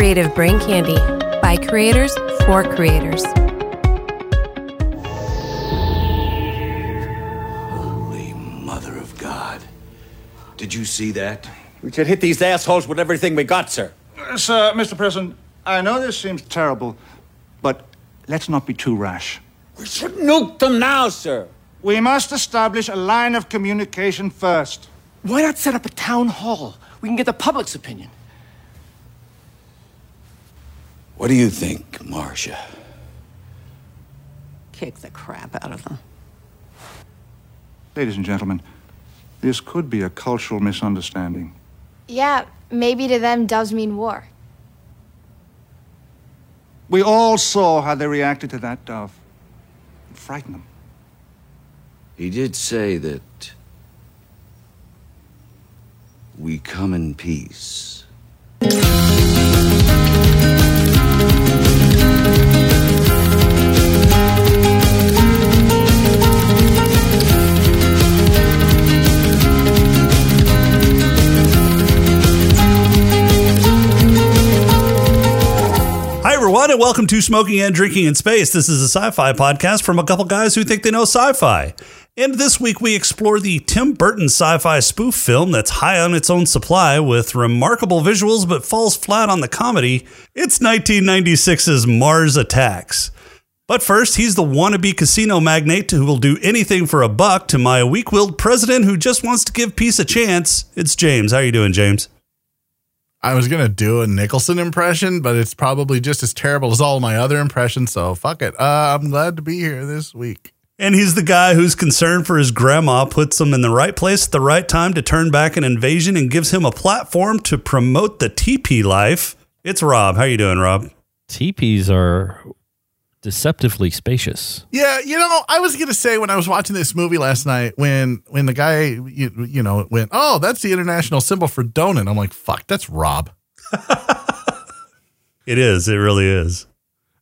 Creative Brain Candy by creators for creators. Holy Mother of God. Did you see that? We should hit these assholes with everything we got, sir. Uh, Sir, Mr. President, I know this seems terrible, but let's not be too rash. We should nuke them now, sir. We must establish a line of communication first. Why not set up a town hall? We can get the public's opinion. What do you think, Marcia? Kick the crap out of them. Ladies and gentlemen, this could be a cultural misunderstanding. Yeah, maybe to them doves mean war. We all saw how they reacted to that uh, dove. It frightened them. He did say that we come in peace. And welcome to Smoking and Drinking in Space. This is a sci fi podcast from a couple guys who think they know sci fi. And this week we explore the Tim Burton sci fi spoof film that's high on its own supply with remarkable visuals but falls flat on the comedy. It's 1996's Mars Attacks. But first, he's the wannabe casino magnate who will do anything for a buck to my weak willed president who just wants to give peace a chance. It's James. How are you doing, James? I was gonna do a Nicholson impression, but it's probably just as terrible as all my other impressions. So fuck it. Uh, I'm glad to be here this week. And he's the guy whose concern for his grandma puts him in the right place at the right time to turn back an invasion and gives him a platform to promote the TP life. It's Rob. How you doing, Rob? Teepees are deceptively spacious. Yeah, you know, I was gonna say when I was watching this movie last night, when when the guy you, you know went, oh, that's the international symbol for donut. I'm like, fuck, that's Rob. It is. It really is.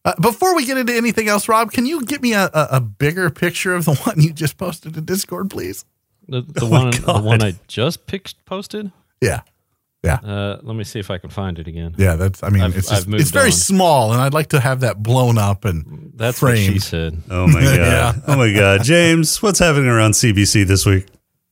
Uh, before we get into anything else, Rob, can you get me a, a, a bigger picture of the one you just posted in Discord, please? The, the Oh my one the one I just picked posted. Yeah, yeah, Uh, let me see if I can find it again. yeah. That's. I mean, I've- it's I've just, moved it's very on. small, and I'd like to have that blown up and That's what framed. she said. Oh my god. Yeah. Oh my god. James, what's happening around CBC this week?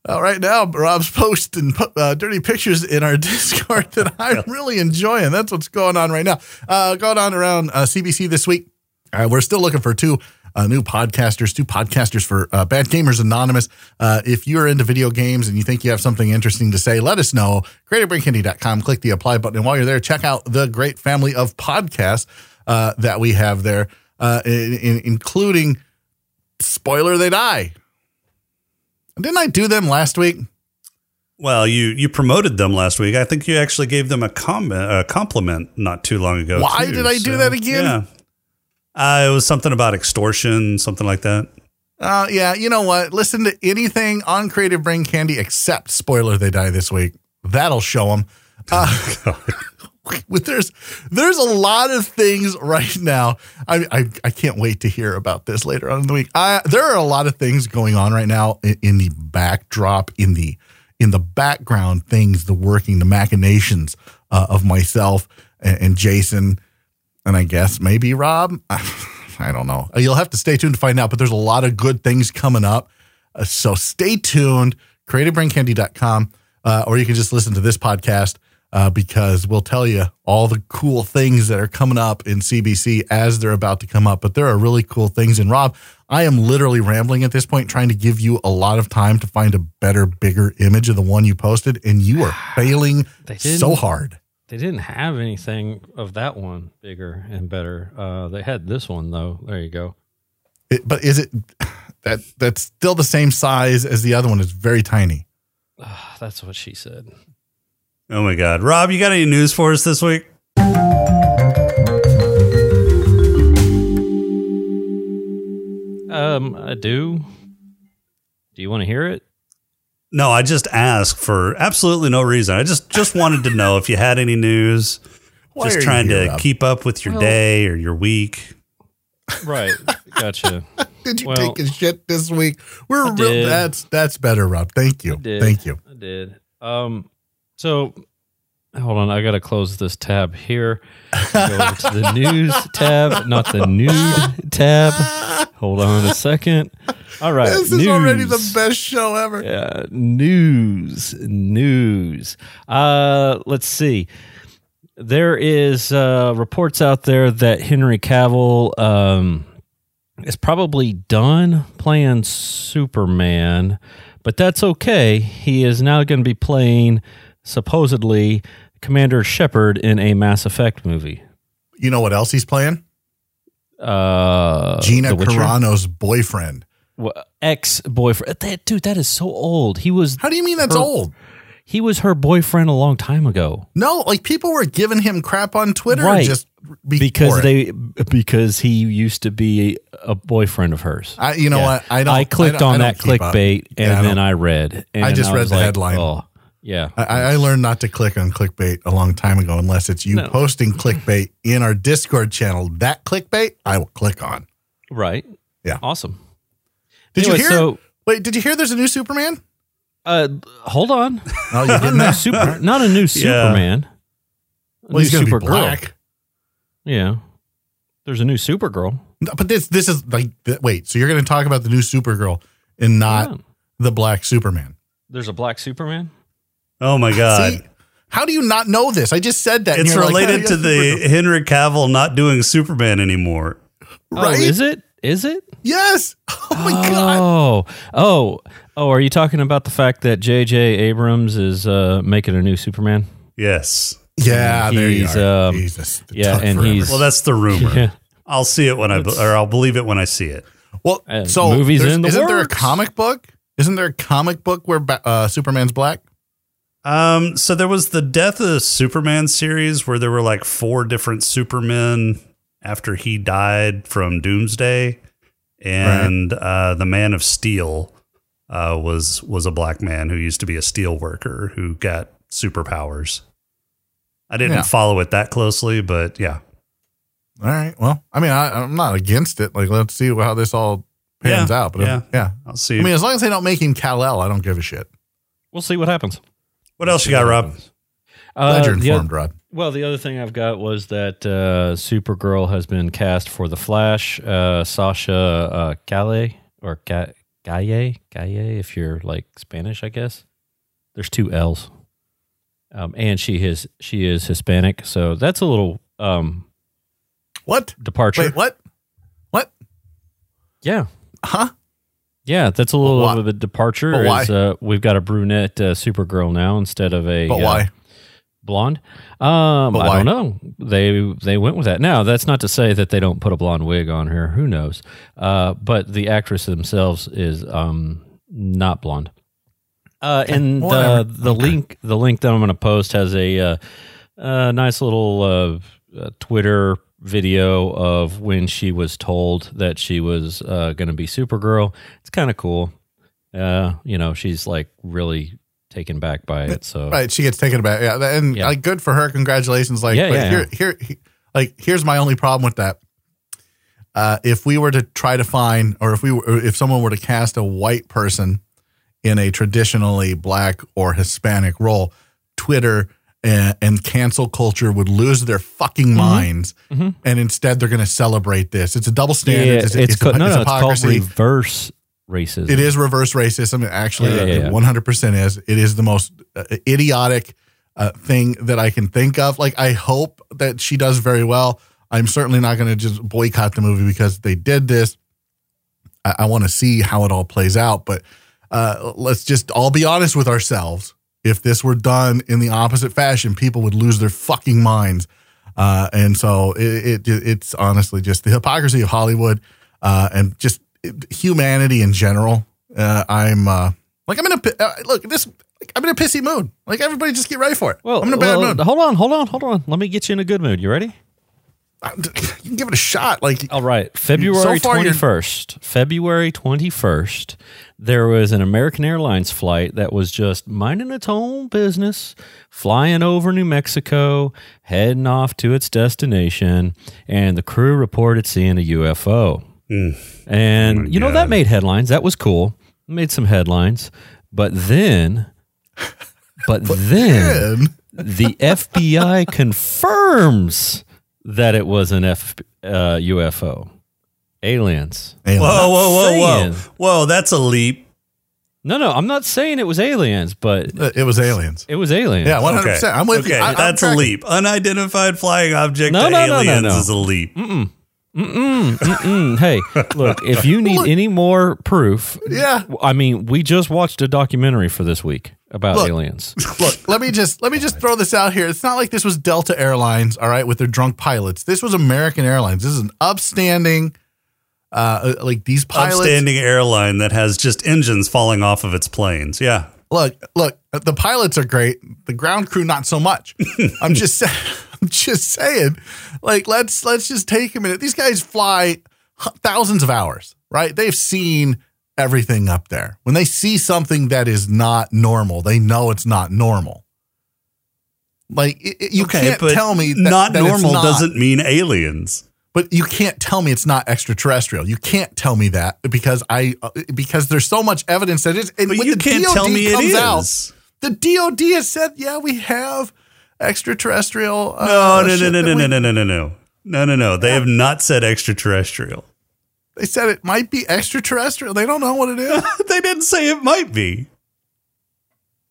Uh, right now, Rob's posting uh, dirty pictures in our Discord that I'm really enjoying. That's what's going on right now. Uh, going on around uh, CBC this week. Uh, we're still looking for two uh, new podcasters, two podcasters for uh, Bad Gamers Anonymous. Uh, if you're into video games and you think you have something interesting to say, let us know. CreativeBrainCandy.com. Click the apply button. And while you're there, check out the great family of podcasts uh, that we have there, uh, in, in- including Spoiler They Die. Didn't I do them last week? Well, you you promoted them last week. I think you actually gave them a comment, a compliment not too long ago. Why too. did I do that again? Yeah. Uh, it was something about extortion, something like that. Uh, yeah, you know what? Listen to anything on Creative Brain Candy except spoiler they die this week. That'll show them. Uh, there's there's a lot of things right now. I, I I can't wait to hear about this later on in the week. I, there are a lot of things going on right now in, in the backdrop, in the in the background, things, the working, the machinations uh, of myself and, and Jason, and I guess maybe Rob. I don't know. You'll have to stay tuned to find out, but there's a lot of good things coming up. Uh, so stay tuned, creativebraincandy.com, uh, or you can just listen to this podcast uh, because we'll tell you all the cool things that are coming up in CBC as they're about to come up. But there are really cool things. And Rob, I am literally rambling at this point, trying to give you a lot of time to find a better, bigger image of the one you posted, and you are failing so hard. They didn't have anything of that one bigger and better. Uh, they had this one though. There you go. It, but is it that that's still the same size as the other one? It's very tiny. Ah, that's what she said. Oh my God, Rob, you got any news for us this week? Um, I do. Do you want to hear it? No, I just asked for absolutely no reason. I just just wanted to know if you had any news. Why just trying to Rob? keep up with your Well- day or your week. Right. Gotcha. Did you Well, take a shit this week? We're I real, did. that's that's better, Rob. Thank you. Thank you. I did. Um, so hold on. I got to close this tab here. Go over to the news tab, not the nude tab. Hold on a second. All right. This is news. already the best show ever. Yeah, news, news. Uh, let's see. There is uh, reports out there that Henry Cavill um, is probably done playing Superman, but that's okay. He is now going to be playing supposedly Commander Shepard in a Mass Effect movie. You know what else he's playing? Uh, Gina Carano's boyfriend. ex boyfriend. That dude, that is so old. He was. How do you mean that's her- old? He was her boyfriend a long time ago. No, like people were giving him crap on Twitter Right. just be- because it. they because he used to be a boyfriend of hers. I, you know Yeah. what? I don't. I clicked don't- on I that keep up. clickbait and Yeah, then I read. And I just read the like, headline. Oh, yeah. I, I learned not to click on clickbait a long time ago unless it's you No. posting clickbait in our Discord channel. That clickbait I will click on. right. Yeah. Awesome. Did Anyway, you hear? so- wait, did you hear? There's a new Superman. Uh, hold on. Oh, you didn't a getting new that? super. Not a new Superman. A Well, he's new going to be Supergirl. black. Yeah. There's a new Supergirl. No, But this this is like wait. So you're going to talk about the new Supergirl and not Yeah. the black Superman? There's a black Superman. Oh my god. See, how do you not know this? I just said that. it's you're like, related "Oh, to the Supergirl." Henry Cavill not doing Superman anymore. right. Oh, is it? Is it? Yes. Oh my god. Oh, oh, oh! Are you talking about the fact that J.J. Abrams is uh, making a new Superman? Yes. Yeah, there you are. um, Jesus. It yeah, and forever. he's- Well, that's the rumor. Yeah. I'll see it when I, or I'll believe it when I see it. well. uh, so movies in the isn't there a comic book? Isn't there a comic book where uh, Superman's black? Um, so there was the Death of Superman series where there were like four different Supermen after he died from Doomsday, and uh, the Man of Steel uh, was was a black man who used to be a steel worker who got superpowers. I didn't Yeah. follow it that closely, but yeah, All right. Well, I mean, I, I'm not against it. Like, let's see how this all pans Yeah, out. But yeah. yeah. I'll see. I mean, as long as they don't make him Kal El, I don't give a shit. We'll see what happens. What else you got, Rob? Uh, Glad you're informed, oth- Rod. Well, the other thing I've got was that uh, Supergirl has been cast for The Flash. Uh, Sasha uh, Calle or Ga- Galle, Galle, if you're like Spanish, I guess. There's two L's, um, and she is she is Hispanic, so that's a little um, What? departure. Wait, what? What? Yeah, Huh? Yeah, that's a little of a departure. is, uh, we've got a brunette uh, Supergirl now instead of a But uh, why? blonde. Um, But I don't know. They they went with that. Now that's not to say that they don't put a blonde wig on her. Who knows? Uh, but the actress themselves is um not blonde. Uh, and the the link the link that I'm going to post has a uh, uh, nice little uh, uh, Twitter video of when she was told that she was uh, going to be Supergirl. It's kind of cool. Uh, you know, she's like really taken back by it. So Right. She gets taken aback. Yeah. And Yeah. like, good for her. Congratulations. Like, Yeah, but yeah, here, here, he- like, here's my only problem with that. Uh, if we were to try to find, or if we were, if someone were to cast a white person in a traditionally black or Hispanic role, Twitter and, and cancel culture would lose their fucking Mm-hmm. minds, and instead they're going to celebrate this. It's a double standard. Yeah, it's, it's, it's, co- no, it's no, it's called hypocrisy. reverse racism. It is reverse racism. It actually, Yeah, yeah, yeah. it 100% is. It is the most uh, idiotic uh, thing that I can think of. Like, I hope that she does very well. I'm certainly not going to just boycott the movie because they did this. I, I want to see how it all plays out. But uh, let's just all be honest with ourselves. If this were done in the opposite fashion, people would lose their fucking minds. Uh, and so it, it it's honestly just the hypocrisy of Hollywood uh, and just humanity in general. Uh, I'm uh, like I'm in a uh, look this. Like, I'm in a pissy mood. Like everybody, just get ready for it. well, I'm in a bad well, mood. Hold on, hold on, hold on. Let me get you in a good mood. You ready? You can give it a shot. Like All right. February far you're- 21st. February 21st, there was an American Airlines flight that was just minding its own business, flying over New Mexico, heading off to its destination, and the crew reported seeing a UFO. And, you know, that made headlines. That was cool. Made some headlines. But then, but then man, the FBI confirms that it was an F, uh, UFO. Aliens. Alien. Whoa, whoa, whoa, whoa. Whoa, that's a leap. No, no, I'm not saying it was aliens, but Uh, It was aliens. it was aliens. Yeah, one hundred Okay. percent. I'm with okay, you. I, I'm that's a tracking. leap. Unidentified flying object No, to no, no, no, aliens no. is a leap. Mm, hey, look, if you need any more proof, Yeah. I mean, we just watched a documentary for this week about Look. aliens. Look, let me just let me just throw this out here. It's not like this was Delta Airlines, all right, with their drunk pilots. This was American Airlines. This is an upstanding, uh, uh, like these pilots. Upstanding airline that has just engines falling off of its planes. Yeah. Look, look, the pilots are great. The ground crew, not so much. I'm just saying. I'm just saying. Like, let's let's just take a minute. These guys fly thousands of hours, right? They've seen everything up there. When they see something that is not normal, they know it's not normal. Like it, it- you can't tell me that, not that normal not. doesn't mean aliens. But you can't tell me it's not extraterrestrial. You can't tell me that because I uh, because there's so much evidence that it's. And But when you the can't DOD tell me it comes out, the DOD has said, yeah, we have extraterrestrial. Uh, No, no, no, no, no, we- no, no, no, no, no. No, no, no. They have not said extraterrestrial. They said it might be extraterrestrial. They don't know what it is. they didn't say it might be.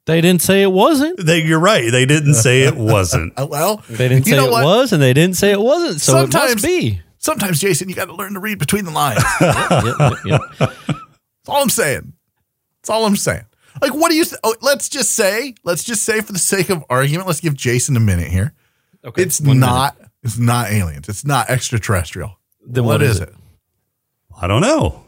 They didn't say it wasn't. They, you're right. They didn't say it wasn't. Well, They didn't you say know it what? was, and they didn't say it wasn't. So it must be. Sometimes, Jason, you got to learn to read between the lines. Yep, yep, yep. That's all I'm saying. That's all I'm saying. Like, what do you? Th- oh, let's just say, let's just say, for the sake of argument, let's give Jason a minute here. Okay, It's one minute. not. It's not aliens. It's not extraterrestrial. Then what is, it? it? I don't know.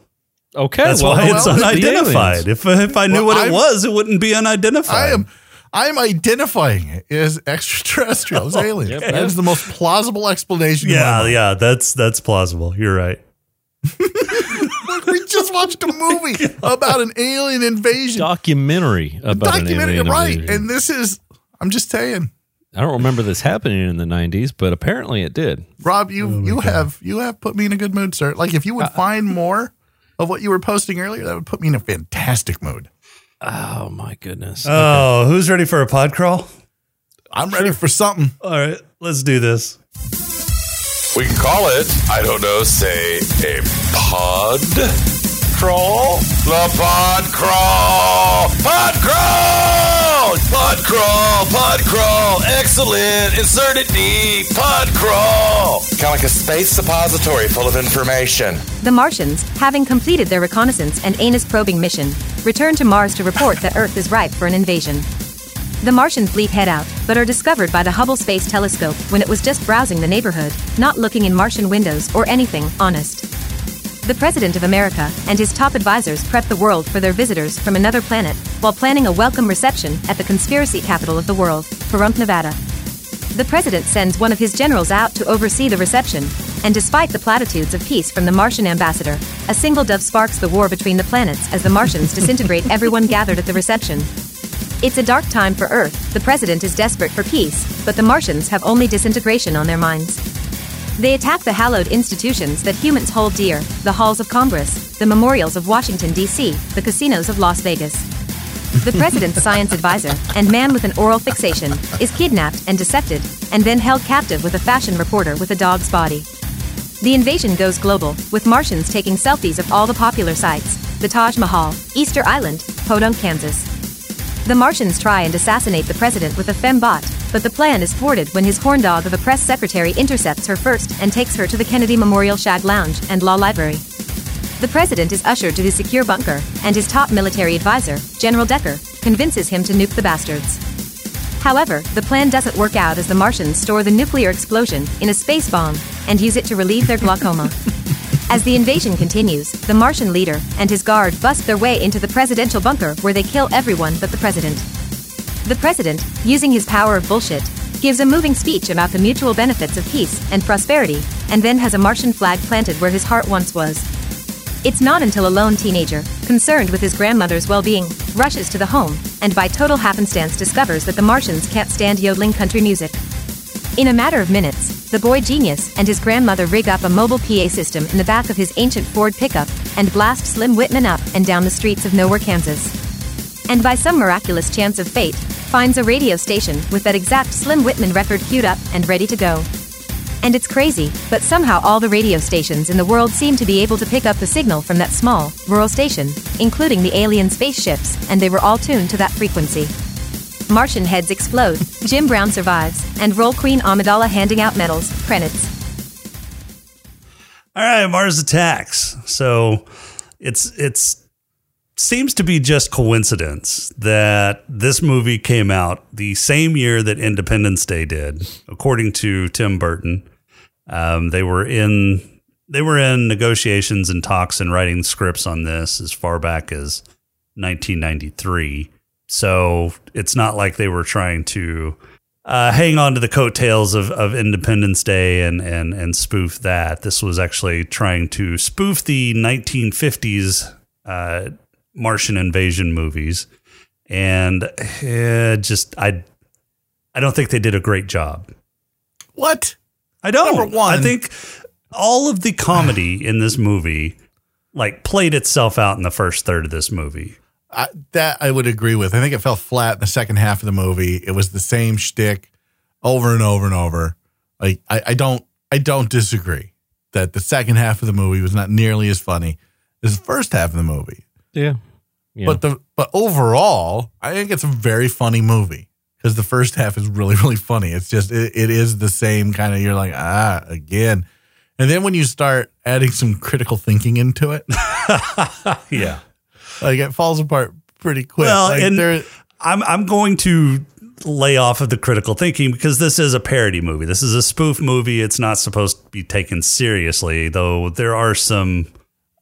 Okay, That's well, why it's well, the unidentified. If uh, if I knew Well, what it I'm- was, it wouldn't be unidentified. I am. I am identifying it as extraterrestrial, as oh, aliens. Yep, That yep. is the most plausible explanation. Yeah, yeah. That's that's plausible. You're right. we just watched a movie about an alien invasion. documentary about an alien right? invasion. And this is. I'm just saying, I don't remember this happening in the '90s, but apparently it did. Rob. You oh you have you have put me in a good mood, sir. Like if you would uh, find more of what you were posting earlier, that would put me in a fantastic mood. Oh my goodness! Oh, who's ready for a pod crawl? I'm ready for something. All right, let's do this. We can call it, I don't know, say a pod crawl? The pod crawl! Pod crawl! Pod crawl! Pod crawl! Excellent! Insert it deep! Pod crawl! Kind of like a space suppository full of information. The Martians, having completed their reconnaissance and anus probing mission, return to Mars to report that Earth is ripe for an invasion. The Martian fleet head out, but are discovered by the Hubble Space Telescope when it was just browsing the neighborhood, not looking in Martian windows or anything honest. The President of America and his top advisors prep the world for their visitors from another planet while planning a welcome reception at the conspiracy capital of the world, Pahrump, Nevada. The president sends one of his generals out to oversee the reception, and despite the platitudes of peace from the Martian ambassador, a single dove sparks the war between the planets as the Martians disintegrate everyone gathered at the reception. It's a dark time for Earth. The president is desperate for peace, but the Martians have only disintegration on their minds. They attack the hallowed institutions that humans hold dear the halls of Congress, the memorials of Washington, D.C., the casinos of Las Vegas. The president's science advisor and man with an oral fixation is kidnapped and dissected, and then held captive with a fashion reporter with a dog's body. The invasion goes global, with Martians taking selfies of all the popular sites the Taj Mahal, Easter Island, Podunk, Kansas. The Martians try and assassinate the president with a fembot, but the plan is thwarted when his horn dog of a press secretary intercepts her first and takes her to the Kennedy Memorial Shag Lounge and Law Library. The president is ushered to his secure bunker, and his top military advisor, General Decker, convinces him to nuke the bastards. However, the plan doesn't work out as the Martians store the nuclear explosion in a space bomb and use it to relieve their glaucoma. As the invasion continues, the Martian leader and his guard bust their way into the presidential bunker where they kill everyone but the president. The president, using his power of bullshit, gives a moving speech about the mutual benefits of peace and prosperity, and then has a Martian flag planted where his heart once was. It's not until a lone teenager, concerned with his grandmother's well being, rushes to the home, and by total happenstance discovers that the Martians can't stand yodeling country music. In a matter of minutes, the boy genius and his grandmother rig up a mobile PA system in the back of his ancient Ford pickup and blast Slim Whitman up and down the streets of Nowhere, Kansas. And by some miraculous chance of fate, finds a radio station with that exact Slim Whitman record queued up and ready to go. And it's crazy, but somehow all the radio stations in the world seem to be able to pick up the signal from that small, rural station, including the alien spaceships, and they were all tuned to that frequency. Martian heads explode, Jim Brown survives, and roll Queen Amidala handing out medals, credits. All right, Mars Attacks. So it's it's seems to be just coincidence that this movie came out the same year that Independence Day did, according to Tim Burton. Um, they were in they were in negotiations and talks and writing scripts on this as far back as 1993. So it's not like they were trying to uh, hang on to the coattails of, of Independence Day and, and and spoof that. This was actually trying to spoof the 1950s uh, Martian invasion movies, and uh, just I I don't think they did a great job. What? I don't. Number one- I think all of the comedy in this movie like played itself out in the first third of this movie. I, that I would agree with. I think it fell flat in the second half of the movie. It was the same shtick over and over and over. Like I, I don't I don't disagree that the second half of the movie was not nearly as funny as the first half of the movie. Yeah. Yeah. But the but overall, I think it's a very funny movie because the first half is really really funny. It's just it, it is the same kind of you're like ah again, and then when you start adding some critical thinking into it, Yeah. like it falls apart pretty quick. Well, like and there, I'm I'm going to lay off of the critical thinking because this is a parody movie. This is a spoof movie. It's not supposed to be taken seriously, though there are some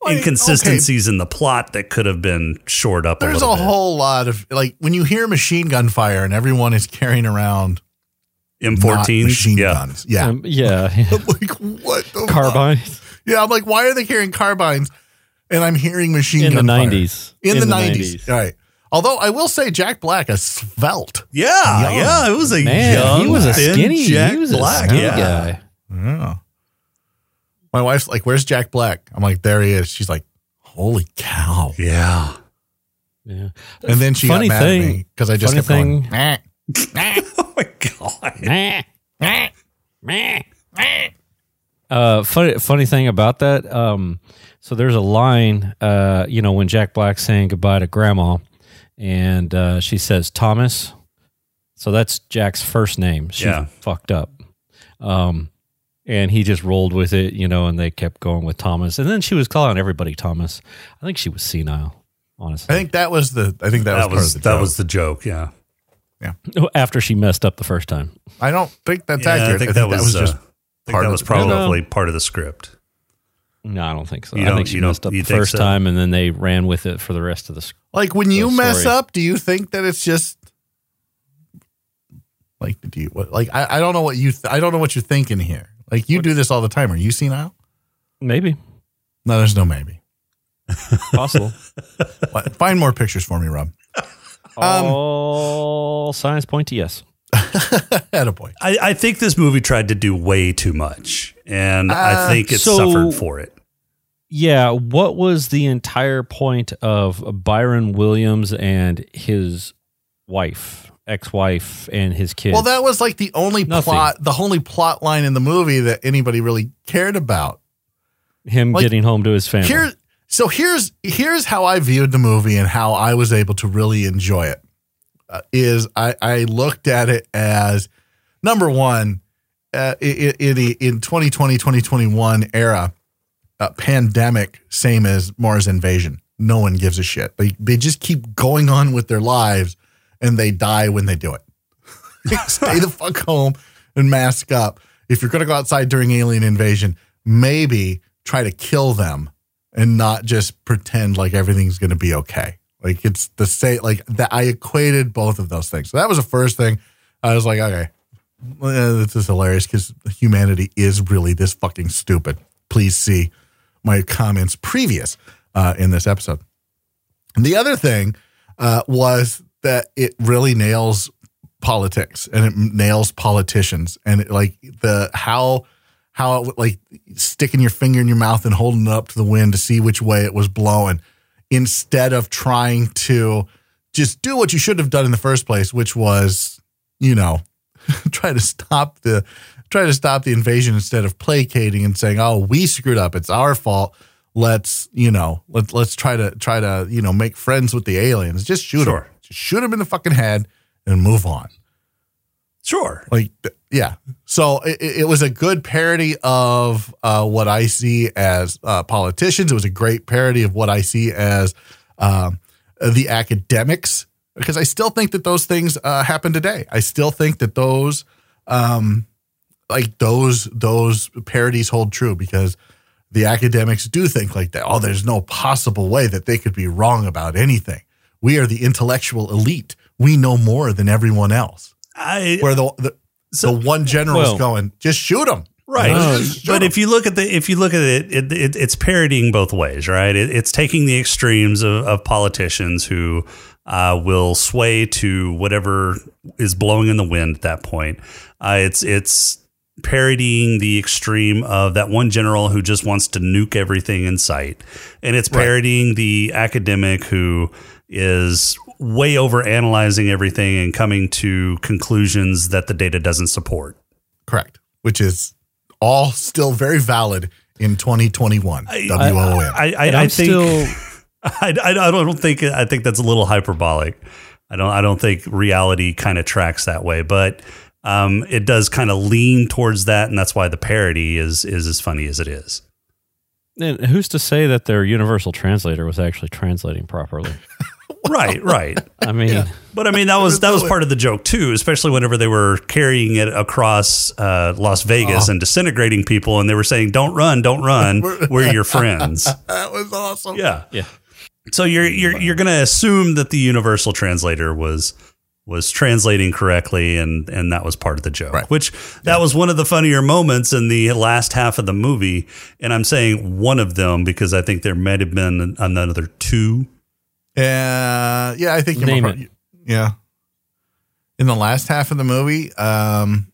Well, inconsistencies in the plot that could have been shored up there's a a bit. whole lot of like when you hear machine gun fire and everyone is carrying around M14s, machine yeah. guns. Yeah, Um, yeah. Like what the fuck? Yeah, I'm like, why are they carrying carbines? And I'm hearing machine in the gun fire. 90s. In, the, 90s. 90s. All right. Although I will say Jack Black is svelte. Yeah, Young. yeah, it was a Man, young, he was a thin skinny, Jack he was a Black. yeah. guy. Yeah. My wife's like, where's Jack Black? I'm like, there he is. She's like, holy cow. Yeah. Yeah. And then she Funny got mad thing- at me because I just funny kept going, thing- "Meh." Oh my god. Uh, funny, funny thing about that. Um, so there's a line, uh, you know, when Jack Black's saying goodbye to Grandma, and uh, she says Thomas. So that's Jack's first name. She Yeah. fucked up. Um, and he just rolled with it, you know, and they kept going with Thomas. And then she was calling everybody Thomas. I think she was senile, honestly. I think that was the, I think that, That was, was part of the that joke. was the joke. Yeah. Yeah. After she messed up the first time. I don't think that's Yeah, accurate. I think that was, just uh, I think part that of was the- probably part of the script. No, I don't think so. You I think she messed up the first so? time, and then they ran with it for the rest of the. sc- Like when you the mess story. up, do you think that it's just like do you what like I, I don't know what you th- I don't know what you're thinking here. Like you do this all the time. Are you senile? Maybe No, there's no maybe. possible. Find more pictures for me, Rob. All signs point to yes. Attaboy. I, I think this movie tried to do way too much, and I Uh, think it so- suffered for it. Yeah. What was the entire point of Byron Williams and his wife, ex-wife, and his kid? Well, that was like the only Nothing. plot, the only plot line in the movie that anybody really cared about. him like, getting home to his family. Here, so here's here's how I viewed the movie and how I was able to really enjoy it. Uh, is I I looked at it as number one uh, in in in 2020 2021 era uh, pandemic same as Mars invasion. No one gives a shit. They they just keep going on with their lives and they die when they do it. Stay the fuck home and mask up. If you're going to go outside during alien invasion, maybe try to kill them and not just pretend like everything's going to be okay. Like it's the same, like that. I equated both of those things. So that was the first thing. I was like, okay, this is hilarious because humanity is really this fucking stupid. Please see my comments previous uh, in this episode. And the other thing uh, was that it really nails politics and it nails politicians and it, like the how how it, like sticking your finger in your mouth and holding it up to the wind to see which way it was blowing instead of trying to just do what you should have done in the first place, which was, you know, try to stop the try to stop the invasion instead of placating and saying, "Oh, we screwed up. It's our fault." Let's, you know, let's let's try to try to, you know, make friends with the aliens. Just shoot Sure. them. Just shoot them in the fucking head and move on. Sure. Like, yeah. So it, it was a good parody of uh, what I see as uh, politicians. It was a great parody of what I see as um, the academics, because I still think that those things uh, happen today. I still think that those, um, like those those parodies hold true because the academics do think like that. Oh, there's no possible way that they could be wrong about anything. We are the intellectual elite. We know more than everyone else I where the the, the one general's Well- going, just shoot him. Right, Just shoot but 'em. if you look at the if you look at it, it, it it's parodying both ways, right? It, it's taking the extremes of, of politicians who uh, will sway to whatever is blowing in the wind at that point. Uh, it's it's parodying the extreme of that one general who just wants to nuke everything in sight, and it's parodying the academic who is way over analyzing everything and coming to conclusions that the data doesn't support. correct, which is all still very valid in 2021. WON. I, I, I I'm think still- I, I, I don't think I think that's a little hyperbolic. I don't I don't think reality kind of tracks that way, but um, it does kind of lean towards that, and that's why the parody is is as funny as it is. And who's to say that their universal translator was actually translating properly? Right, right. I mean, But I mean that was that was part of the joke too, especially whenever they were carrying it across uh, Las Vegas and disintegrating people, and they were saying, "Don't run, don't run, we're your friends." that was awesome. Yeah. Yeah. So you're you're you're going to assume that the universal translator was was translating correctly and and that was part of the joke. Right. Which that was one of the funnier moments in the last half of the movie and I'm saying one of them because I think there might have been another two. Uh, yeah, I think Name you're it. Yeah. In the last half of the movie, um,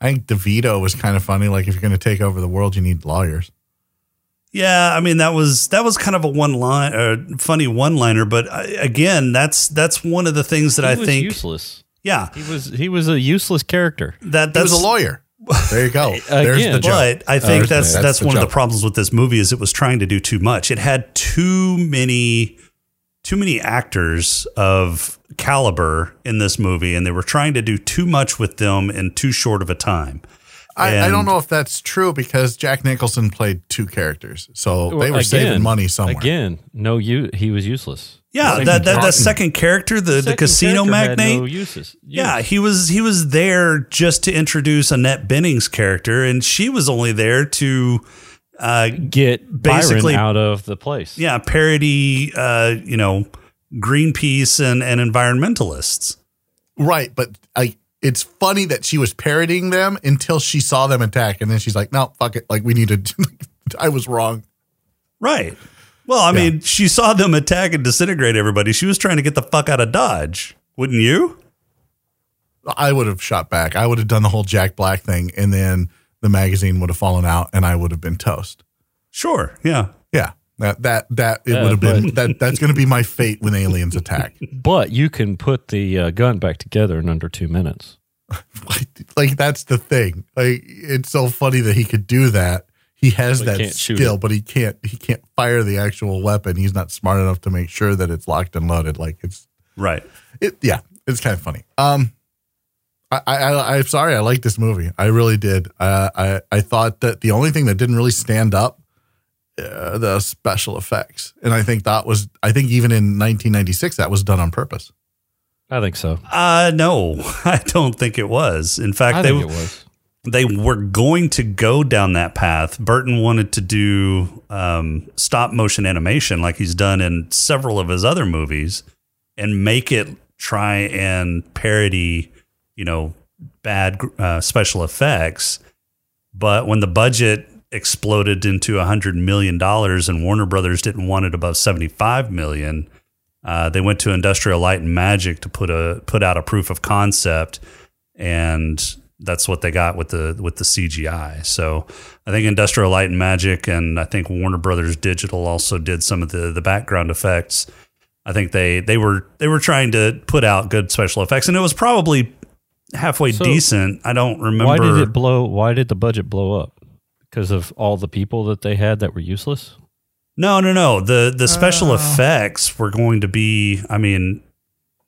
I think DeVito was kind of funny. Like, if you're going to take over the world, you need lawyers. Yeah, I mean that was that was kind of a one line uh, funny one liner but uh, again that's that's one of the things that he I was think useless. yeah He was he was a useless character. that He was a lawyer. There you go. There's Again. the joke. But I think There's the- that's that's, the one of the problems with this movie is it was trying to do too much. It had too many too many actors of caliber in this movie, and they were trying to do too much with them in too short of a time. I, I don't know if that's true because Jack Nicholson played two characters, so they were Again- saving money somewhere. Again, no, you he was useless. Yeah, that, that, that second character, the, the casino magnate. no uses. Yeah, he was he was there just to introduce Annette Bening's character, and she was only there to uh, get basically- Byron out of the place. yeah parody uh, you know Greenpeace and and environmentalists. Right, but I it's funny that she was parodying them until she saw them attack, and then she's like, "No, fuck it. Like we need to. I was wrong." Right. Well, I mean, she saw them attack and disintegrate everybody. She was trying to get the fuck out of Dodge, wouldn't you? I would have shot back. I would have done the whole Jack Black thing, and then the magazine would have fallen out, and I would have been toast. Sure. Yeah. Yeah, that that that it Yeah, would have been that. That's going to be my fate when aliens attack. But you can put the uh, gun back together in under two minutes. like, like that's the thing. Like it's so funny that he could do that. He has But that skill, but he can't. He can't fire the actual weapon. He's not smart enough to make sure that it's locked and loaded. Like it's Right. it. Yeah, it's kind of funny. Um, I, I, I I'm sorry. I like this movie. I really did. Uh, I I thought that the only thing that didn't really stand up, uh, the special effects, and I think that was. I think even in 1996, that was done on purpose. I think so. Uh no, I don't think it was. In fact, I they think it was. they were going to go down that path. Burton wanted to do um, stop motion animation like he's done in several of his other movies and make it try and parody, you know, bad uh, special effects. But when the budget exploded into a hundred million dollars and Warner Brothers didn't want it above seventy five million, uh, they went to Industrial Light and Magic to put a put out a proof of concept, and that's what they got with the with the CGI. So I think Industrial Light and Magic, and I think Warner Brothers Digital also did some of the the background effects. I think they they were they were trying to put out good special effects, and it was probably halfway So, decent. I don't remember. Why did it blow? Why did the budget blow up? Because of all the people that they had that were useless. No, no, no. The the special Uh. effects were going to be I mean,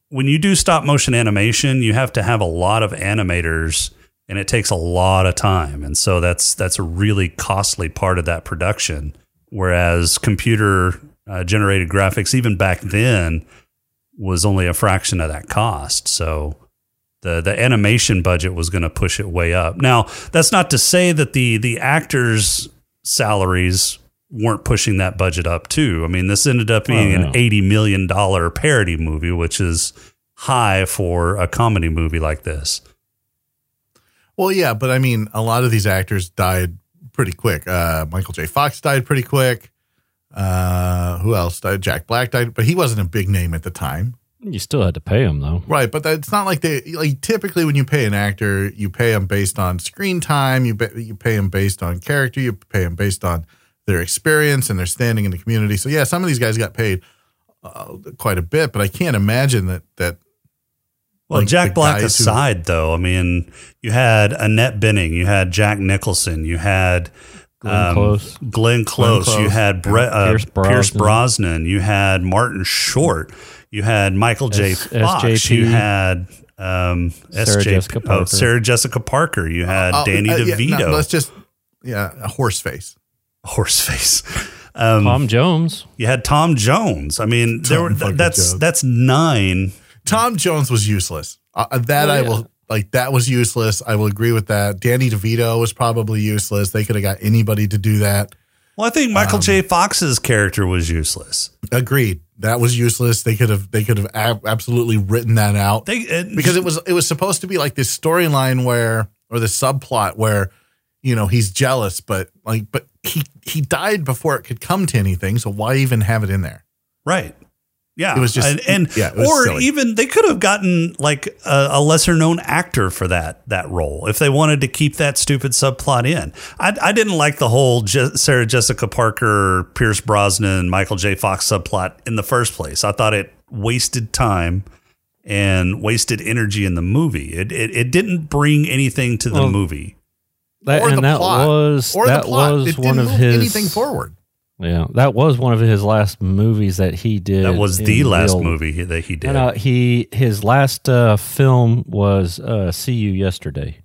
when you do stop motion animation, you have to have a lot of animators and it takes a lot of time. And so that's that's a really costly part of that production. Whereas computer uh, generated graphics even back then was only a fraction of that cost. So the the animation budget was going to push it way up. Now, that's not to say that the the actors' salaries weren't pushing that budget up too. I mean, this ended up being Oh, no. an eighty million dollar parody movie, which is high for a comedy movie like this. Well, yeah, but I mean, a lot of these actors died pretty quick. Uh, Michael J. Fox died pretty quick. Uh, who else died? Jack Black died, but he wasn't a big name at the time. You still had to pay them though. Right, but that's not like they like typically when you pay an actor, you pay them based on screen time, you ba- you pay them based on character, you pay them based on their experience and their standing in the community. So yeah, some of these guys got paid uh, quite a bit, but I can't imagine that that Well, Like Jack Black guys who- aside, though, I mean, you had Annette Bening, you had Jack Nicholson, you had Glenn um, Close. Glenn Close, Close, you had Brett, uh, Pierce Pierce, Brosnan. Brosnan, you had Martin Short, you had Michael J. S- Fox, SJP. you had um, Sarah SJ Jessica oh, Parker. Sarah Jessica Parker, you had Oh, Danny uh, yeah, DeVito, no, let's just yeah, a horse face. Horseface. Um, Tom Jones. you had Tom Jones. I mean, there were fucking that's Jones. that's nine. Tom Jones was useless. Uh, that Oh, I yeah. will like. That was useless. I will agree with that. Danny DeVito was probably useless. They could have got anybody to do that. Well, I think Um, Michael J. Fox's character was useless. Agreed. That was useless. They could have. They could have ab- absolutely written that out They it, because it was. It was supposed to be like this storyline where, or the subplot where, you know, he's jealous, but like, but he he died before it could come to anything. So why even have it in there? Right. Yeah. It was just- and, and yeah, or silly. even they could have gotten like a, a lesser known actor for that that role if they wanted to keep that stupid subplot in. I, I didn't like the whole Je- Sarah Jessica Parker, Pierce Brosnan, Michael J. Fox subplot in the first place. I thought it wasted time and wasted energy in the movie. It it, it didn't bring anything to the Well, movie. That, or and the that plot. was or that the plot. was it one didn't of move his anything forward. Yeah, that was one of his last movies that he did. That was the last real- movie that he did. And, uh, he his last uh, film was uh, "See You Yesterday."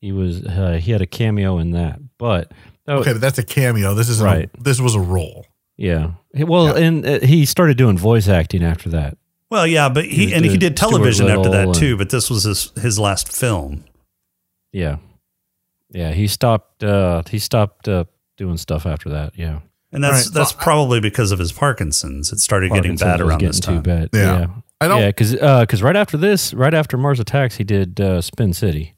He was uh, he had a cameo in that, but that was- Okay, but that's a cameo. This is. Right. A, this was a role. yeah. Well, and uh, he started doing voice acting after that. Well, yeah, but he, He and he did did television after that Little too. But this was his his last film. Yeah, yeah. He stopped. Uh, he stopped uh, doing stuff after that. Yeah, And that's Right. that's Well, I- probably because of his Parkinson's. It started getting Parkinson's bad was around getting this too bad. Yeah. Yeah, I don't. yeah. Because right after this, right after Mars Attacks, he did uh, Spin City.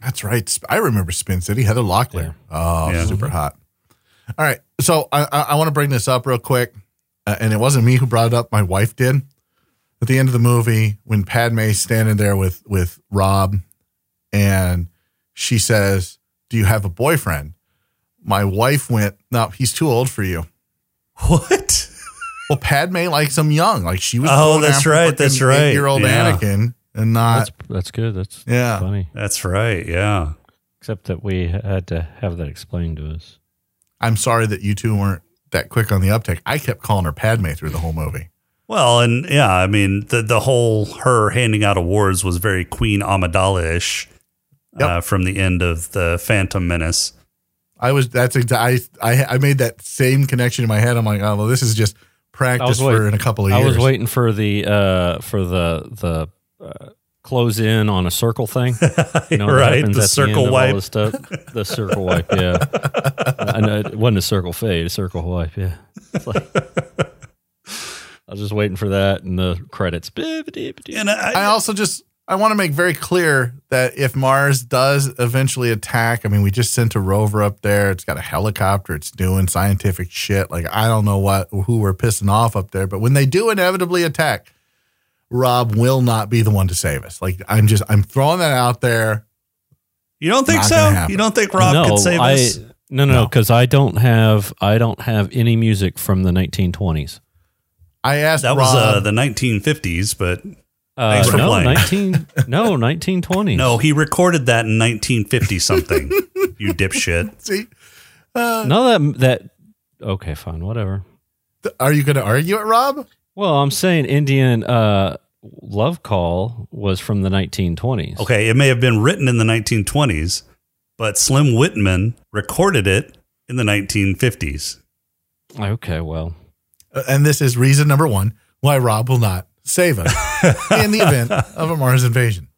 That's right. I remember Spin City. Heather Locklear. Yeah. Oh, Yeah. super hot. All right. So I, I, I want to bring this up real quick. Uh, and it wasn't me who brought it up. My wife did. At the end of the movie, when Padme's standing there with, with Rob and she says, Do you have a boyfriend? My wife went, No, he's too old for you. What? Well, Padme likes him young. Like she was. Oh, going that's after right, that's right. Eight-year-old Yeah. Anakin, and not. That's that's good. That's Yeah. funny. That's right. Yeah. Except that we had to have that explained to us. I'm sorry that you two weren't that quick on the uptake. I kept calling her Padme through the whole movie. Well, and yeah, I mean the the whole her handing out awards was very Queen Amidala ish Yep. uh, from the end of the Phantom Menace. I was that's exa- I, I I made that same connection in my head. I'm like, oh well, this is just practice for wait- in a couple of years. I was waiting for the uh, for the the uh, close in on a circle thing. You know, Right, the circle end of all wipe. this stuff. The circle wipe, yeah. I know it wasn't a circle fade, a circle wipe, yeah. It's like, I was just waiting for that and the credits. And I, I also just I want to make very clear that if Mars does eventually attack, I mean, we just sent a rover up there. It's got a helicopter. It's doing scientific shit. Like I don't know what who we're pissing off up there, but when they do inevitably attack, Rob will not be the one to save us. Like I'm just I'm throwing that out there. you don't think Not so? You don't think Rob no, could save I, us? No, no, no, because I don't have I don't have any music from the 1920s. I asked That was Rob. uh, the 1950s, but Uh, Thanks for no, playing. 19, no, 1920s. no, he recorded that in 1950 something. you dipshit. see, No, that, that, okay, fine, whatever. th- are you going to argue it, Rob? Well, I'm saying Indian uh, Love Call was from the 1920s. Okay, it may have been written in the 1920s, but Slim Whitman recorded it in the 1950s. Okay, well, Uh, and this is reason number one why Rob will not save us in the event of a Mars invasion.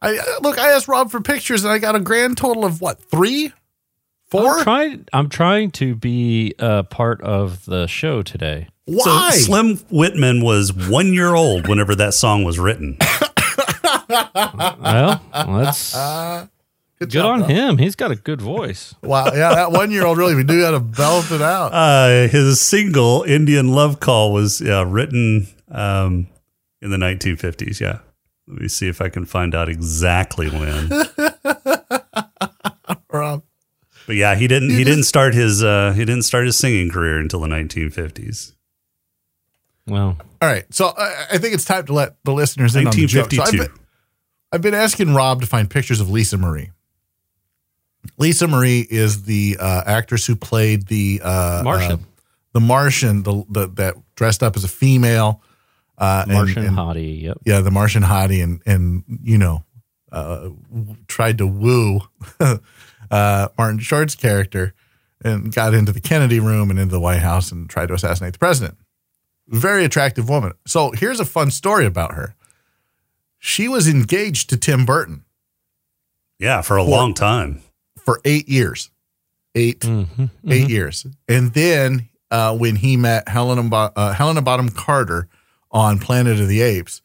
I uh, look. I asked Rob for pictures, and I got a grand total of what three, four? I'm trying. I'm trying to be a part of the show today. Why? So Slim Whitman was one year old whenever that song was written. Well, that's Good, good job, on Rob. him. He's got a good voice. Wow. Yeah, that one year old really we do got to belt it out. Uh, his single "Indian Love Call" was uh, written um, in the 1950s. Yeah, let me see if I can find out exactly when. Rob. But yeah, he didn't. He didn't start his. Uh, he didn't start his singing career until the 1950s. Well, All right. So I, I think it's time to let the listeners in on the joke. So I've 1952. been, I've been asking Rob to find pictures of Lisa Marie. Lisa Marie is the uh, actress who played the uh, Martian. uh, the Martian, the, the that dressed up as a female. Uh, and- Martian and- hottie. Yep. yeah, the Martian hottie, and and you know, uh, tried to woo uh, Martin Short's character, and got into the Kennedy room and into the White House and tried to assassinate the president. Very attractive woman. So here's a fun story about her. She was engaged to Tim Burton Yeah, for a For- long time. for eight years, 8 hmm eight years, and then uh, when he met Helena Bo- uh, Helena Bonham Carter on Planet of the Apes,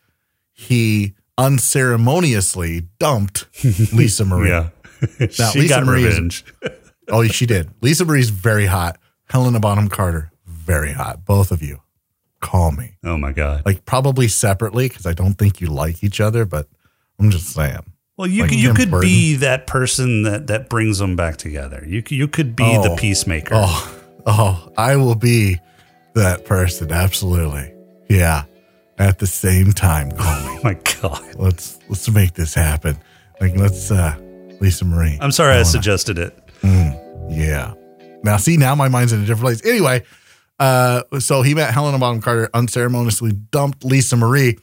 he unceremoniously dumped Lisa Marie. Yeah, Now, she Lisa got Marie is- revenge. Oh, she did. Lisa Marie's very hot. Helena Bonham Carter, very hot. Both of you. Call me. oh my god. Like probably separately because I don't think you like each other, but I'm just saying. Well, you Like could, you could Burton. be that person that that brings them back together. You you could be the Oh. peacemaker. Oh, oh, I will be that person. Absolutely. Yeah. At the same time, me. Oh my god. Let's let's make this happen. Like let's uh Lisa Marie. I'm sorry I Helena. suggested it. Yeah. Now, see, now my mind's in a different place. Anyway, uh, so he met Helena Bonham Carter, unceremoniously dumped Lisa Marie.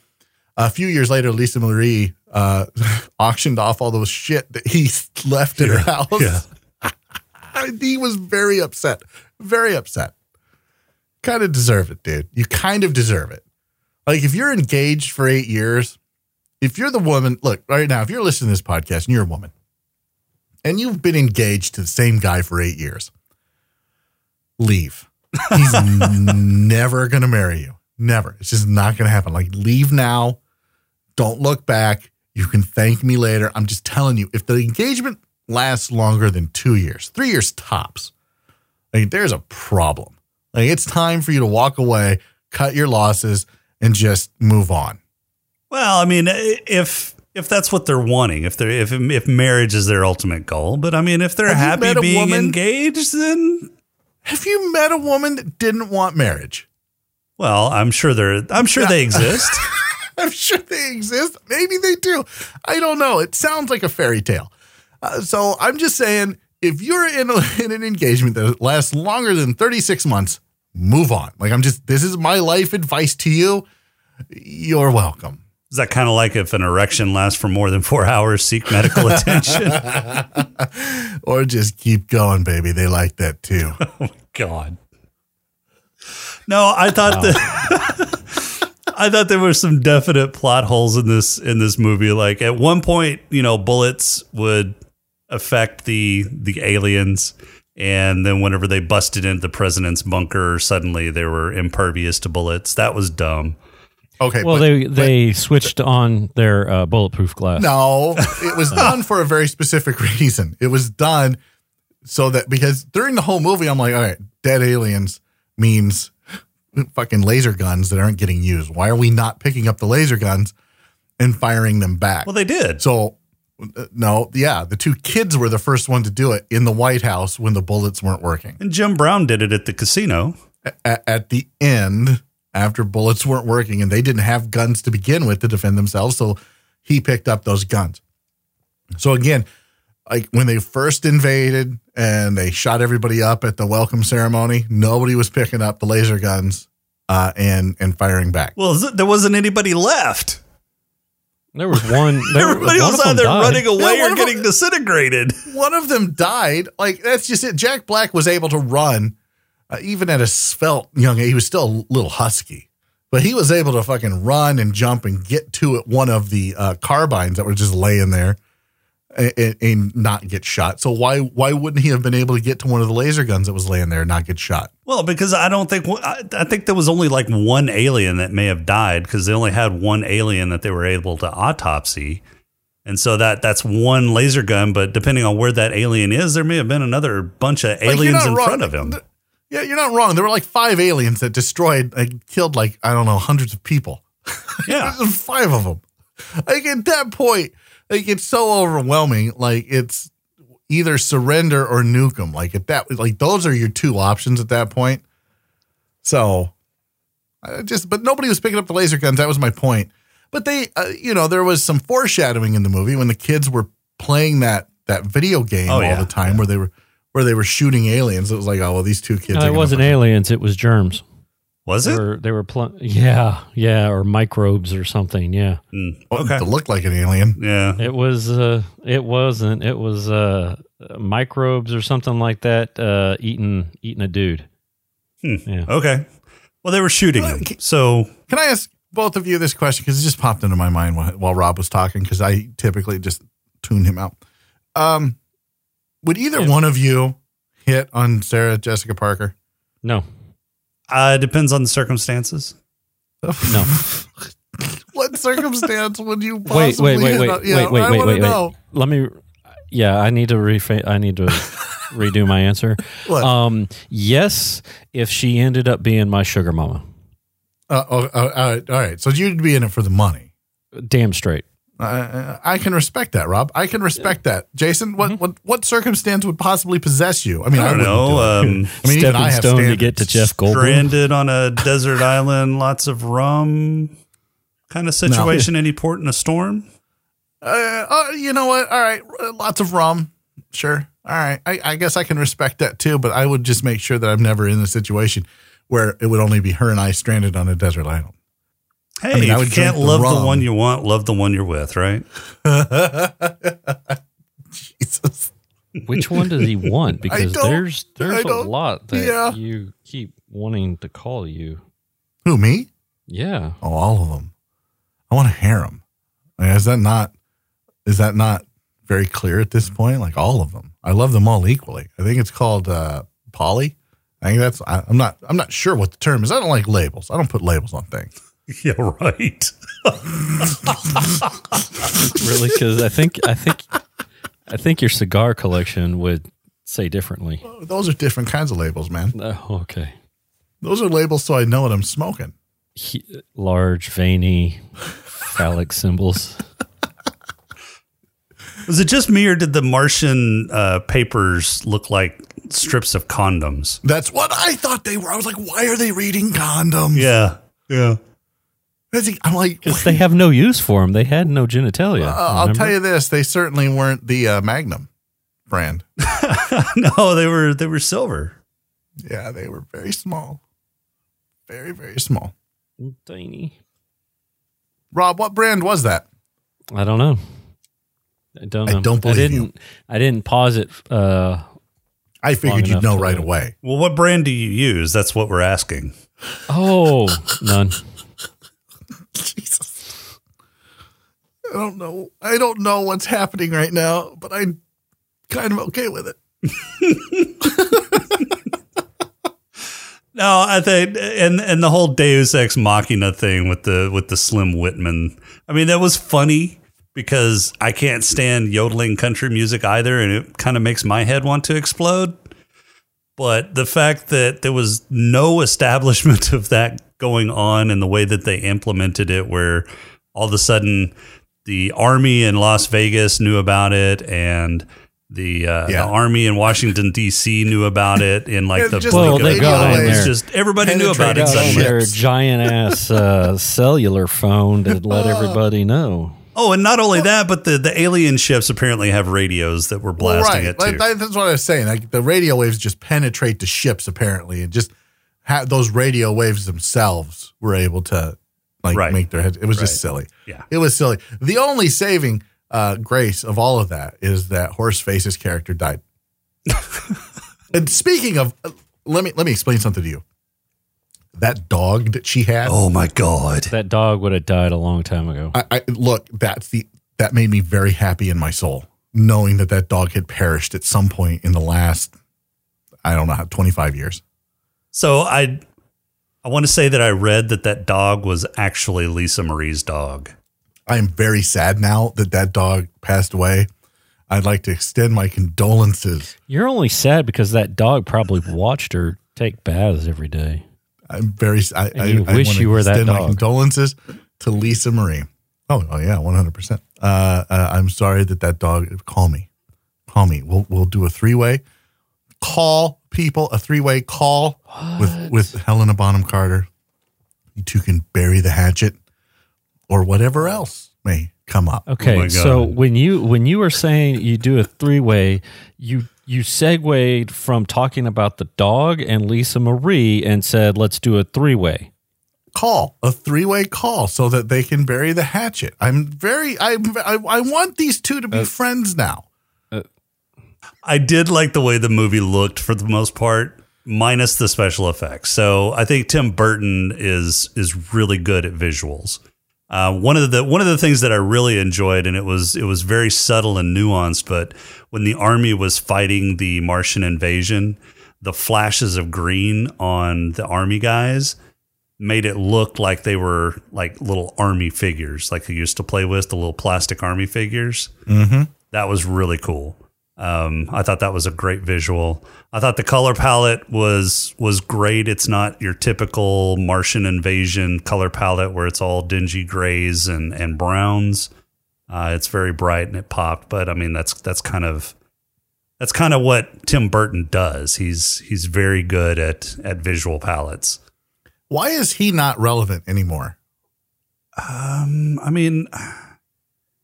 A few years later, Lisa Marie uh, auctioned off all those shit that he left in her house. Yeah. he was very upset. Very upset. Kind of deserve it, dude. You kind of deserve it. Like, if you're engaged for eight years, if you're the woman, look, right now, if you're listening to this podcast and you're a woman, and you've been engaged to the same guy for eight years, leave. He's never going to marry you. Never. It's just not going to happen. Like, leave now. Don't look back. You can thank me later. I'm just telling you, if the engagement lasts longer than two years, three years tops, like, there's a problem. Like, it's time for you to walk away, cut your losses, and just move on. Well, I mean, if if that's what they're wanting, if they're if if marriage is their ultimate goal, but I mean, if they're Have happy being woman- engaged, then Have you met a woman that didn't want marriage? well, I'm sure they're I'm sure they exist. I'm sure they exist. Maybe they do. I don't know. It sounds like a fairy tale. Uh, so I'm just saying, if you're in, a, in an engagement that lasts longer than 36 months, move on. Like I'm just, this is my life advice to you. You're welcome. Is that kind of like if an erection lasts for more than four hours, seek medical attention? Or just keep going, baby. They like that too. Oh my god. No, I thought that I thought there were some definite plot holes in this in this movie. Like at one point, you know, bullets would affect the the aliens, and then whenever they busted into the president's bunker, suddenly they were impervious to bullets. That was dumb. Okay. Well, but- they they switched on their uh, bulletproof glass. No, it was done for a very specific reason. It was done so that because during the whole movie, I'm like, all right, dead aliens means fucking laser guns that aren't getting used. Why are we not picking up the laser guns and firing them back? Well, they did. so, no, yeah, the two kids were the first one to do it in the White House when the bullets weren't working. And Jim Brown did it at the casino. A- at the end, after bullets weren't working and they didn't have guns to begin with to defend themselves. So he picked up those guns. So again, like when they first invaded and they shot everybody up at the welcome ceremony, nobody was picking up the laser guns uh, and and firing back. Well, there wasn't anybody left. There was one. There, Everybody one was either running away Yeah, or of them- getting disintegrated. One of them died. Like that's just it. Jack Black was able to run, uh, even at a svelte young age. He was still a little husky, but he was able to fucking run and jump and get to it, one of the uh, carbines that were just laying there, and, and, and not get shot. So why why wouldn't he have been able to get to one of the laser guns that was laying there and not get shot? Well, because I don't think I, I think there was only like one alien that may have died because they only had one alien that they were able to autopsy, and so that that's one laser gun. But depending on where that alien is, there may have been another bunch of aliens not in wrong. front of him. Yeah, you're not wrong. There were like five aliens that destroyed, like killed like I don't know hundreds of people. Yeah, five of them. Like at that point, like it's so overwhelming. Like it's either surrender or nuke them. Like at that, like those are your two options at that point. So, I just but nobody was picking up the laser guns. That was my point. But they, uh, you know, there was some foreshadowing in the movie when the kids were playing that that video game Oh, all yeah. the time where they were where they were shooting aliens. It was like, oh well, these two kids. No, are it wasn't fucking- aliens. It was germs. Was They it? were, they were pl- yeah, yeah, or microbes or something. Yeah, Mm, okay, to look like an alien. yeah. it was. Uh, it wasn't. It was uh, microbes or something like that. Uh, eating eating a dude. Hmm. Yeah. Okay. Well, they were shooting him. So Can I ask both of you this question because it just popped into my mind while, while Rob was talking because I typically just tune him out. Um, would either Yeah. one of you hit on Sarah Jessica Parker? No, uh, it depends on the circumstances. no. What circumstance would you wait, possibly wait, wait, hit wait, on- Yeah, wait, wait, I wait, wanna wait, wait. Let me. Yeah, I need to refa- I need to redo my answer. What? Um, yes, if she ended up being my sugar mama, Uh, oh, oh, all right, all right. So you'd be in it for the money. damn straight. Uh, I can respect that, Rob. I can respect that. Jason, what, Mm-hmm. what what circumstance would possibly possess you? I mean, I don't wouldn't know. do. Um, I mean, Stepping I have stone to get to Jeff Goldblum. stranded on a desert island, lots of rum kind of situation. Any port in a storm. Uh, uh, you know what? All right, lots of rum. Sure. All right. I, I guess I can respect that too, but I would just make sure that I'm never in a situation where it would only be her and I stranded on a desert island. Hey, I mean, I would you can't drink the love the one you want, love the one you're with, right? Jesus. Which one does he want? Because there's there's a lot that yeah. you keep wanting to call you. Who, me? Yeah. Oh, all of them. I want to harem. I mean, is that not, is that not very clear at this point? Like all of them. I love them all equally. I think it's called, uh, poly. I think that's, I, I'm not, I'm not sure what the term is. I don't like labels. I don't put labels on things. Yeah, right. Really? Because I think I think I think your cigar collection would say differently. Those are different kinds of labels, man. Oh, okay. Those are labels so I know what I'm smoking. He, large, veiny, phallic symbols. Was it just me, or did the Martian uh, papers look like strips of condoms? That's what I thought they were. I was like, why are they reading condoms? Yeah, yeah. That's- I'm like, Because they have no use for them. They had no genitalia. uh, I'll tell you this: they certainly weren't the uh, Magnum brand. no, they were they were silver. Yeah, they were very small, very very small. Tiny. Rob, what brand was that? I don't know. I don't I know. don't believe I didn't. I didn't pause it. Uh, I figured you'd know to- right away. Well, what brand do you use? That's what we're asking. oh, none. Jesus, I don't know. I don't know what's happening right now, but I'm kind of okay with it. No, I think and and the whole Deus Ex Machina thing with the with the Slim Whitman. I mean, that was funny because I can't stand yodeling country music either, and it kind of makes my head want to explode. But the fact that there was no establishment of that going on and the way that they implemented it, where all of a sudden the army in Las Vegas knew about it and the uh, Yeah. the army in Washington D.C. knew about it in like the just Well, they got an on It was there. just everybody knew about it Penetrating Got on suddenly. their giant ass uh, cellular phone to let everybody know. Oh, and not only that, but the, the alien ships apparently have radios that were Well, blasting right. it too. Like, that's what I was saying. Like the radio waves just penetrate the ships apparently, and just ha- those radio waves themselves were able to like Right. make their heads. It was just silly. Yeah. it was silly. The only saving uh, grace of all of that is that Horseface's character died. and speaking of, uh, let me let me explain something to you. That dog that she had. oh my god! That dog would have died a long time ago. I, I look. That's the that made me very happy in my soul, knowing that that dog had perished at some point in the last, I don't know, how twenty five years. So I I want to say that I read that that dog was actually Lisa Marie's dog. I am very sad now that that dog passed away. I'd like to extend my condolences. You're only sad because that dog probably watched her take baths every day. I'm very. I, I, I wish you were that extend My condolences to Lisa Marie. Oh, oh yeah, one hundred percent. Uh, I'm sorry that that dog. Call me, call me. We'll we'll do a three way. Call people a three way call with with Helena Bonham Carter. You two can bury the hatchet, or whatever else may come up. Okay, Oh so when you when you were saying you do a three way, you you segued from talking about the dog and Lisa Marie and said let's do a three way. call a three-way call so that they can bury the hatchet i'm very i i, I want these two to be uh, friends now uh, I did like the way the movie looked for the most part, minus the special effects. So I think Tim Burton is is really good at visuals. Uh, one of the one of the things that I really enjoyed, and it was it was very subtle and nuanced, but when the army was fighting the Martian invasion, the flashes of green on the army guys made it look like they were like little army figures, like they used to play with the little plastic army figures. mm-hmm. That was really cool. Um, I thought that was a great visual. I thought the color palette was was great. It's not your typical Martian invasion color palette where it's all dingy grays and and browns. Uh, it's very bright and it popped. But I mean, that's that's kind of that's kind of what Tim Burton does. He's he's very good at at visual palettes. why is he not relevant anymore Um, I mean,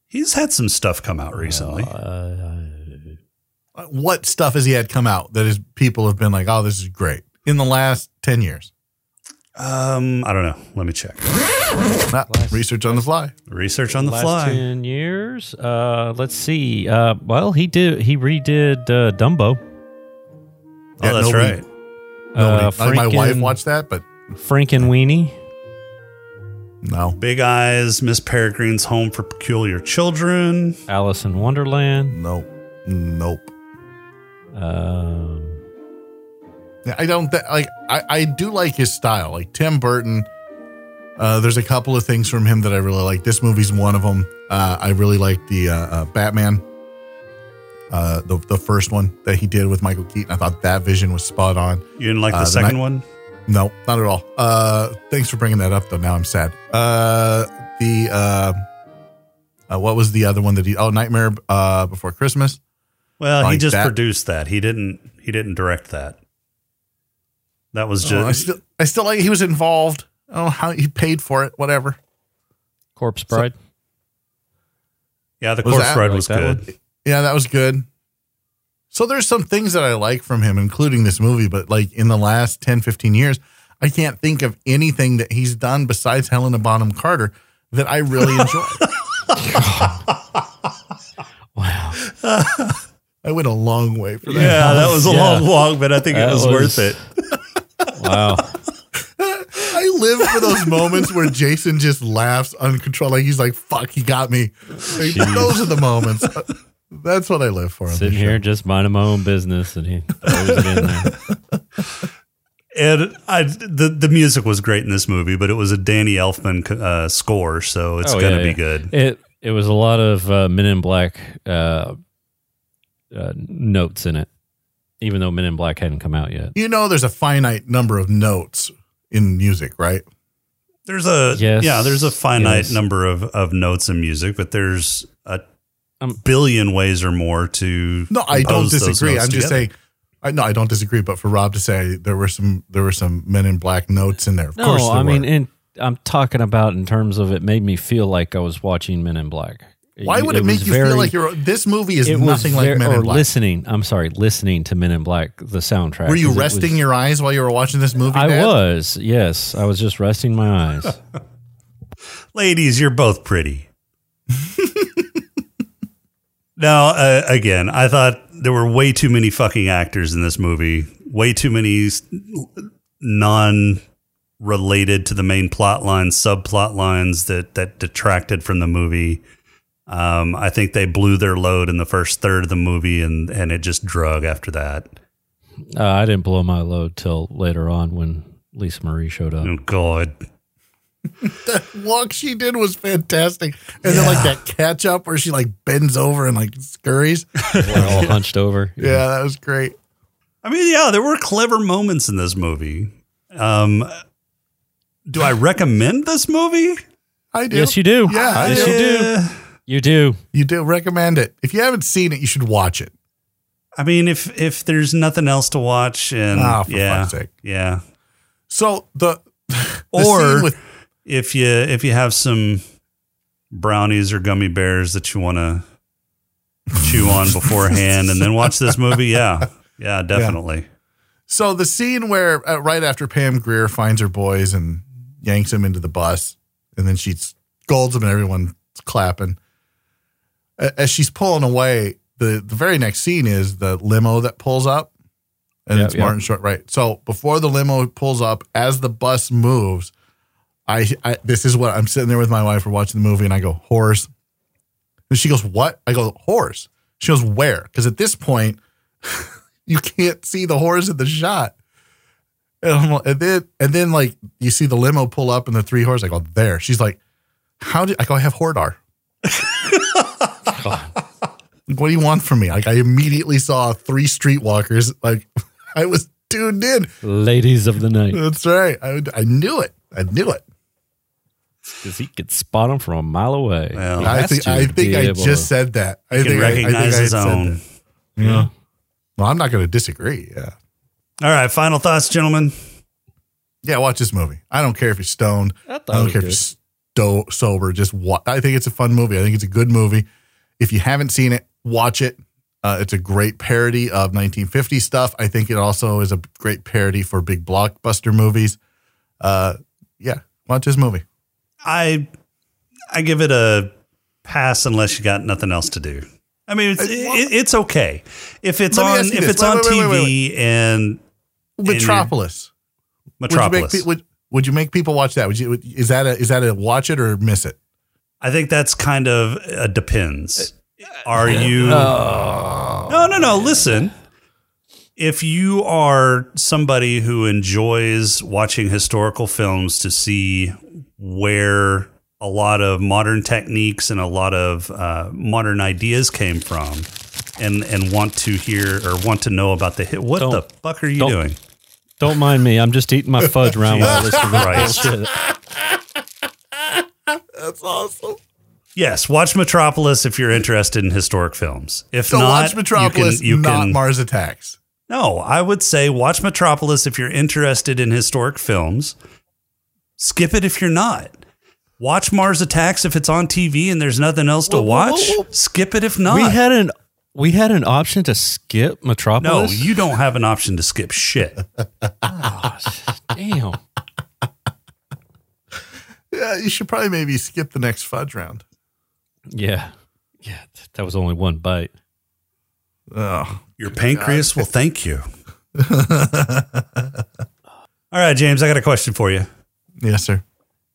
he's had some stuff come out recently. Uh, Uh, what stuff has he had come out that is people have been like oh this is great in the last 10 years Um, I don't know. Let me check. Ah, research on the fly Research on the last fly. ten years. Uh, let's see. Uh, well, he did. He redid uh, Dumbo. Oh, that's nobody- right. Nobody- Uh, like my wife watched that but Frankenweenie. no Big Eyes, Miss Peregrine's Home for Peculiar Children. Alice in Wonderland. nope nope Um, I don't th- like. I, I do like his style. Like Tim Burton. Uh, there's a couple of things from him that I really like. This movie's one of them. Uh, I really like the uh, uh, Batman. Uh, the the first one that he did with Michael Keaton. I thought that vision was spot on. You didn't like the Uh, the second night- one? No, not at all. Uh, thanks for bringing that up, though. Now I'm sad. Uh, the uh, uh, what was the other one that he? Oh, Nightmare uh, Before Christmas. Well, he just that. produced that. He didn't. He didn't direct that. That was Oh, I just. still, I still like. He was involved. Oh, how he paid for it. Whatever. Corpse Bride. yeah, the was Corpse that- Bride like was that good. one? Yeah, that was good. So there's some things that I like from him, including this movie, but like in the last 10, 15 years, I can't think of anything that he's done besides Helena Bonham Carter that I really enjoy. Wow. I went a long way for that. Yeah, that was a Yeah. long walk, but I think it was, was- worth it. Wow. I live for those moments where Jason just laughs uncontrollably. Like he's like, fuck, he got me. Like, those are the moments. That's what I live for. Sitting this here show. just minding my own business, and he throws it in there. And I, the the music was great in this movie, but it was a Danny Elfman uh, score, so it's Oh, gonna yeah, be yeah. good. It it was a lot of uh, Men in Black uh, uh, notes in it, even though Men in Black hadn't come out yet. You know, there's a finite number of notes in music, right? There's a Yes, yeah, there's a finite yes. number of, of notes in music, but there's a billion ways or more to. No, I don't disagree. I'm just saying. I no, I don't disagree. But for Rob to say there were some there were some Men in Black notes in there. Of No, course, there I mean, were. in, I'm talking about in terms of it made me feel like I was watching Men in Black. Why would it, make you very- feel like you're? This movie is it was nothing like Men or in Black. listening. I'm sorry, listening to Men in Black, the soundtrack. were you resting was- your eyes while you were watching this movie? I Dad? was. Yes, I was just resting my eyes. Ladies, you're both pretty. now, uh, again, I thought there were way too many fucking actors in this movie. Way too many non related to the main plot lines, subplot lines that that detracted from the movie. Um, I think they blew their load in the first third of the movie, and and it just drug after that. Uh, I didn't blow my load till later on when Lisa Marie showed up. Oh God, that walk she did was fantastic. And then like that catch up where she like bends over and like scurries. We're all hunched over. Yeah, that was great. I mean, yeah, there were clever moments in this movie. Um, do I recommend this movie? I do. Yes, you do. Yeah, I yes, do. you do. You do. You do recommend it. If you haven't seen it, you should watch it. I mean, if if there's nothing else to watch, and for yeah, fuck's sake. yeah, So the, the or scene with if you if you have some brownies or gummy bears that you want to chew on beforehand, and then watch this movie, yeah, yeah, definitely. so the scene where uh, right after Pam Grier finds her boys and yanks them into the bus, and then she scolds them and everyone's clapping. As she's pulling away, the the very next scene is the limo that pulls up, and Yeah, it's. Martin Short. Right. So before the limo pulls up, as the bus moves, I, I this is what I'm sitting there with my wife. We're watching the movie, and I go horse, and she goes, "What?" I go horse. She goes, "Where?" Because at this point, you can't see the horse in the shot. And, I'm and then and then like you see the limo pull up and the three horse. I go there. She's like, "How did I go? I have Hordar." Like, what do you want from me? Like I immediately saw three streetwalkers. Like I was tuned in. Ladies of the night. That's right. I, I knew it. I knew it. Because he could spot them from a mile away. Well, I think I think I just to- said that. I He think can I- I think recognize I his said own. that. Yeah. Well, I'm not going to disagree. Yeah. All right, final thoughts, gentlemen. Yeah, watch this movie. I don't care if you're stoned. I I, don't it care if you're sto- sober. Just watch. I think it's a fun movie. I think it's a good movie. If you haven't seen it, watch it. Uh, it's a great parody of 1950 stuff. I think it also is a great parody for big blockbuster movies. Uh, yeah, watch this movie. I I give it a pass unless you got nothing else to do. I mean, it's it, it's okay if it's on if this. it's Wait, on wait, TV wait, and And Metropolis. Would you, Metropolis. pe- would, would you make people watch that? Would you? Would, is that a is that a watch it or miss it? I think that's kind of uh, depends. Are you? No, no, no. Listen, if you are somebody who enjoys watching historical films to see where a lot of modern techniques and a lot of uh, modern ideas came from, and and want to hear or want to know about the hit, what Don't- the fuck are you don't- doing? Don't mind me. I'm just eating my fudge around while I listen to this Christ. That's awesome. Yes, watch Metropolis if you're interested in historic films. If So not, watch Metropolis, you can, you not can Mars Attacks. No, I would say watch Metropolis if you're interested in historic films. Skip it if you're not. Watch Mars Attacks if it's on TV and there's nothing else to Whoa, whoa, watch. whoa, whoa. Skip it if not. We had an we had an option to skip Metropolis. no, you don't have an option to skip shit. damn. Yeah, you should probably maybe skip the next fudge round. Yeah, yeah. That was only one bite. Oh, Your pancreas will thank you. All right, James, I got a question for you. yes, sir.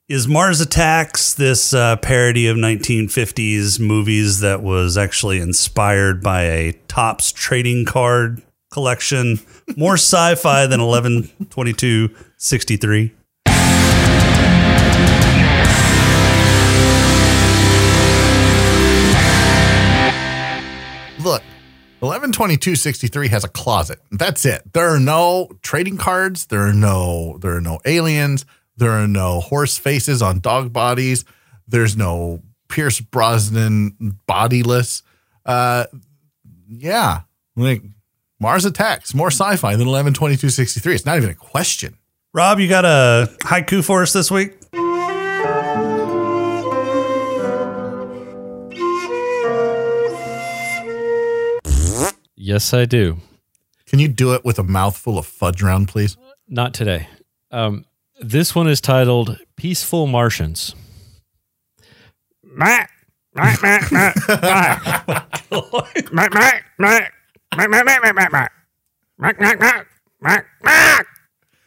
Is Mars Attacks this uh, parody of 1950s movies that was actually inspired by a Topps trading card collection? More sci fi than 112263? Look, eleven twenty two sixty three has a closet. That's it. There are no trading cards. There are no. There are no aliens. There are no horse faces on dog bodies. There's no Pierce Brosnan bodiless. Uh, yeah, like Mars Attacks, more sci-fi than eleven twenty two sixty three. It's not even a question. Rob, you got a haiku for us this week? Yes, I do. Can you do it with a mouthful of fudge round, please? Not today. Um, this one is titled Peaceful Martians.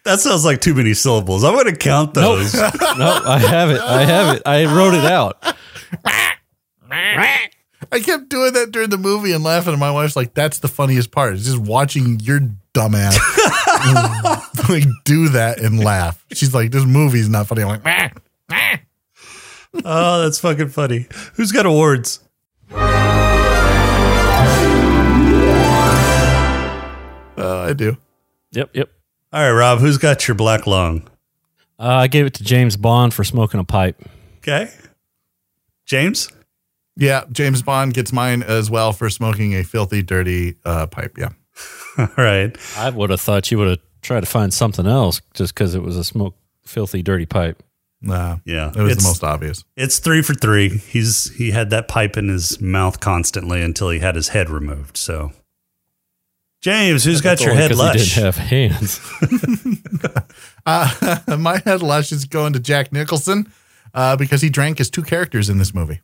That sounds like too many syllables. I'm going to count those. no, I have it. I have it. I wrote it out. I kept doing that during the movie and laughing, and my wife's like, "That's the funniest part. Is just watching your dumbass like do that and laugh." She's like, "This movie's not funny." I'm like, "Meh, meh." oh, that's fucking funny. Who's got awards? Uh, I do. Yep, yep. All right, Rob, who's got your black lung? Uh, I gave it to James Bond for smoking a pipe. Okay. James? Yeah, James Bond gets mine as well for smoking a filthy, dirty uh, pipe. Yeah. All right. I would have thought you would have tried to find something else just because it was a smoke, filthy, dirty pipe. Nah, Yeah. it was It's- the most obvious. It's three for three. He's he had that pipe in his mouth constantly until he had his head removed. So, James, who's got your head head 'cause lush? He didn't have hands. Uh, my head lush is going to Jack Nicholson uh, because he drank as two characters in this movie.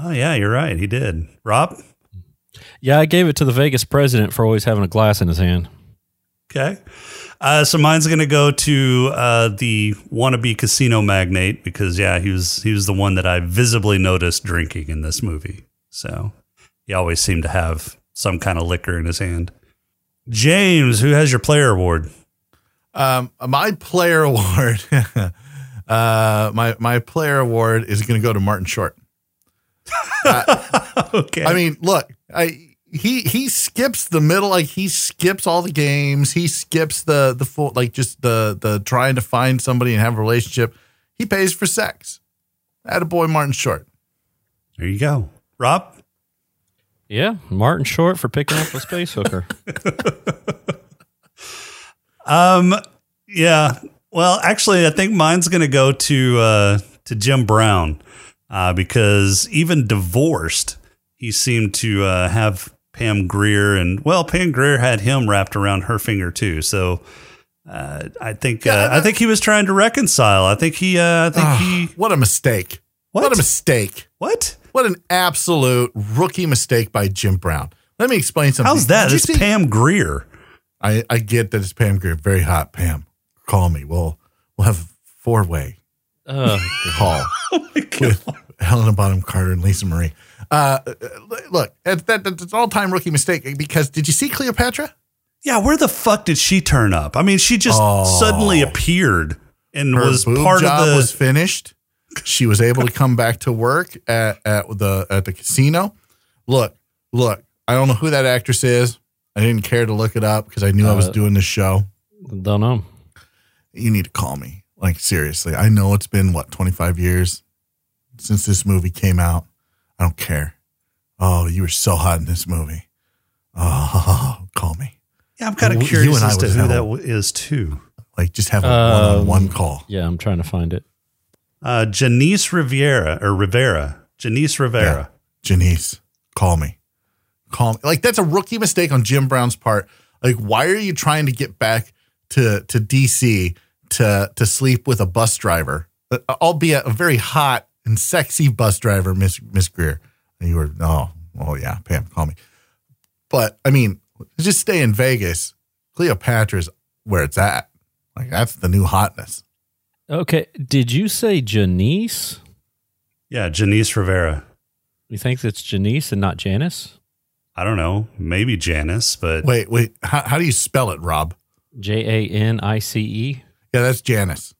Oh yeah, you're right. He did. Rob. yeah, I gave it to the Vegas president for always having a glass in his hand. Okay. Uh, so mine's going to go to uh, the wannabe casino magnate because yeah, he was he was the one that I visibly noticed drinking in this movie. So he always seemed to have some kind of liquor in his hand. James, who has your player award? Um, my player award, uh, my my player award is going to go to Martin Short. Okay. I mean, look, I he he skips the middle, like he skips all the games. He skips the the full, like just the the trying to find somebody and have a relationship. He pays for sex. At a boy, Martin Short. there you go. Rob. Yeah, Martin Short for picking up a space hooker. Um. Yeah. Well, actually, I think mine's going to go to uh, to Jim Brown uh, because even divorced, he seemed to uh, have Pam Grier, and well, Pam Grier had him wrapped around her finger too. So. Uh, I think uh, I think he was trying to reconcile. I think he. Uh, I think Ah, he. what a mistake! What? what a mistake! What? What an absolute rookie mistake by Jim Brown. Let me explain something. How's that? Did It's see- Pam Grier. I, I get that it's Pam Grier. Very hot, Pam. Call me. We'll we'll have four way Uh, call with Helena Bonham Carter and Lisa Marie. Uh, look, that, that, that's an all time rookie mistake because did you see Cleopatra? Yeah, where the fuck did she turn up? I mean, she just Oh. suddenly appeared and Her was boob part job of the. was finished. She was able to come back to work at, at the at the casino. Look, look. I don't know who that actress is. I didn't care to look it up because I knew I was Uh, doing this show. don't know. you need to call me. Like seriously, I know it's been what 25 years since this movie came out. I don't care. Oh, you were so hot in this movie. Oh, call me. yeah, I'm kind of You curious and I as to who have that a- w- is too. Like just have a Um, one-on-one call. Yeah, I'm trying to find it. Uh, Janice Riviera or Rivera. Janice Rivera. Janice, call me. Call me. Like that's a rookie mistake on Jim Brown's part. Like, why are you trying to get back to to DC to to sleep with a bus driver, Uh, albeit a very hot and sexy bus driver, Miss Miss Grier? And you were oh oh yeah, Pam, call me. But I mean, just stay in Vegas. Cleopatra's where it's at. Like that's the new hotness. Okay, did you say Janice? Yeah, Janice Rivera. You think it's Janice and not Janice? I don't know. Maybe Janice, but Wait, wait. How, how do you spell it, Rob? J A N I C E. Yeah, that's Janice.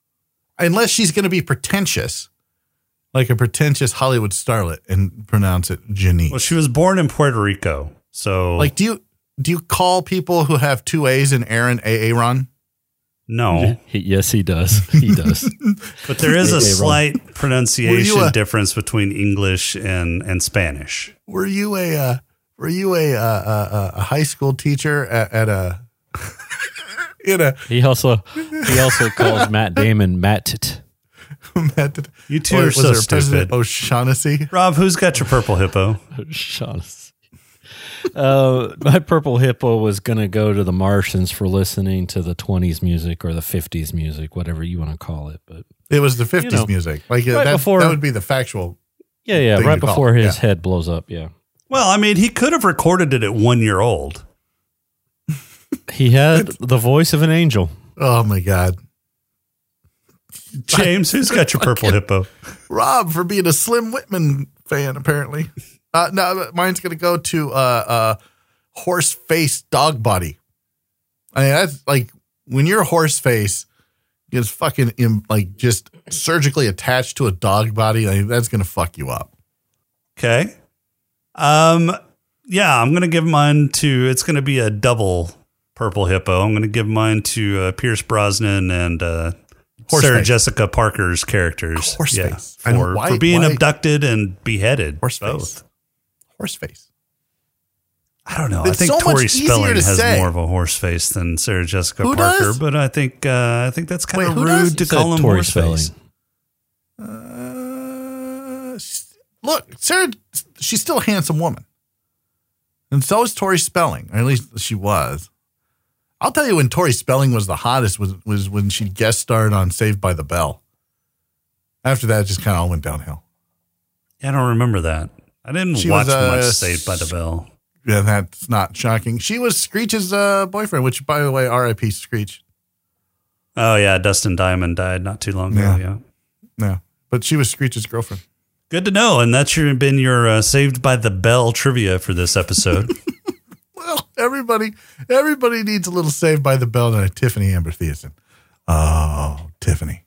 Unless she's going to be pretentious, like a pretentious Hollywood starlet, and pronounce it Janice. well, she was born in Puerto Rico. So, like, do you do you call people who have two A's in Aaron Aaron? no, He, yes, he does. He does. but there is a slight pronunciation a- difference between English and, and Spanish. were you a uh, were you a, uh, uh, a high school teacher at, at a in a He also he also calls Matt Damon Matt. Matt, You two or are so stupid. President O'Shaughnessy? Rob, who's got your purple hippo? Shaughnessy. Uh, my purple hippo was gonna go to the Martians for listening to the '20s music or the '50s music, whatever you want to call it. But It was the fifties know, music. Like uh, right that, before- that would be the factual. yeah, yeah, Thing right before his yeah. head blows up. Yeah, Well, I mean, he could have recorded it at one year old. He had the voice of an angel. Oh my god, James, who's got your purple hippo? Rob for being a Slim Whitman fan. Apparently, uh, no, mine's gonna go to uh, uh, horse face dog body. I mean, that's like when your horse face is fucking im- like just surgically attached to a dog body. Like, that's gonna fuck you up. Okay. Um, yeah, I'm gonna give mine to. It's gonna be a double purple hippo. I'm gonna give mine to uh, Pierce Brosnan and uh, Horseface. Sarah Jessica Parker's characters. Horseface. yeah, for, Why- for being why- abducted and beheaded. Horse both. face. Horse face. I don't know. It's I think so Tori Spelling to has say. more of a horse face than Sarah Jessica Who Parker, does? but I think uh, I think that's kind Wait, of who rude does? to Said call him Tori horse Spelling. face. Uh, look, Sarah, she's still a handsome woman. And so is Tori Spelling, or at least she was. I'll tell you when Tori Spelling was the hottest was, was when she guest starred on Saved by the Bell. After that, it just kind of all went downhill. Yeah, I don't remember that. I didn't She watch was, uh, much Saved by the Bell. Yeah, that's not shocking. She was Screech's uh, boyfriend, which, by the way, R.I.P. Screech. Oh yeah, Dustin Diamond died not too long ago. Yeah. Yeah. No, but she was Screech's girlfriend. Good to know. And that's your, been your uh, Saved by the Bell trivia for this episode. Well, everybody, everybody needs a little Saved by the Bell tonight. Tiffany Amber Thiessen. Oh, Tiffany,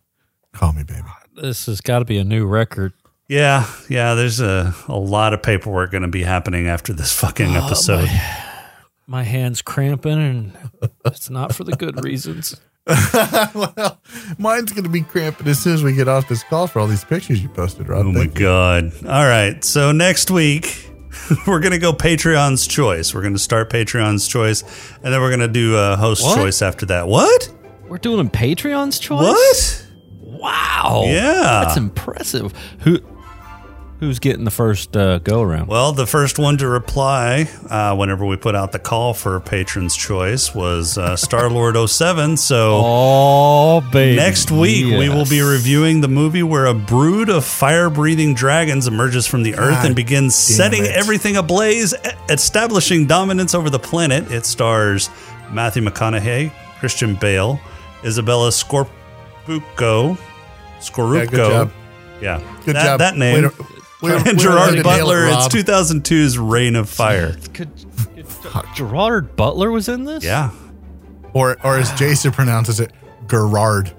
call me baby. This has got to be a new record. yeah, yeah. There's a, a lot of paperwork going to be happening after this fucking Oh, episode. My hand's cramping, and it's not for the good reasons. well, mine's going to be cramping as soon as we get off this call for all these pictures you posted, Rob. Oh my you. god! All right, so next week we're gonna go Patreon's choice. We're gonna start Patreon's choice, and then we're gonna do uh, host What? choice after that. What? We're doing Patreon's choice. What? Wow. Yeah. That's impressive. Who who's getting the first uh, go around? Well, the first one to reply uh, whenever we put out the call for Patreon's Choice was uh, Star Lord 07. So Oh, baby. next week we will be reviewing the movie where a brood of fire breathing dragons emerges from the earth God and begins setting it. everything ablaze, establishing dominance over the planet. It stars Matthew McConaughey, Christian Bale, Isabella Scorbucco. Scorupco. Yeah, good job. Yeah. Good that, job. That name. Way to- way to- way and to Gerard nail it, Butler. it's 2002's Reign of Fire. Could, Gerard Butler was in this? Yeah. Or, or as Jason pronounces it, Gerard.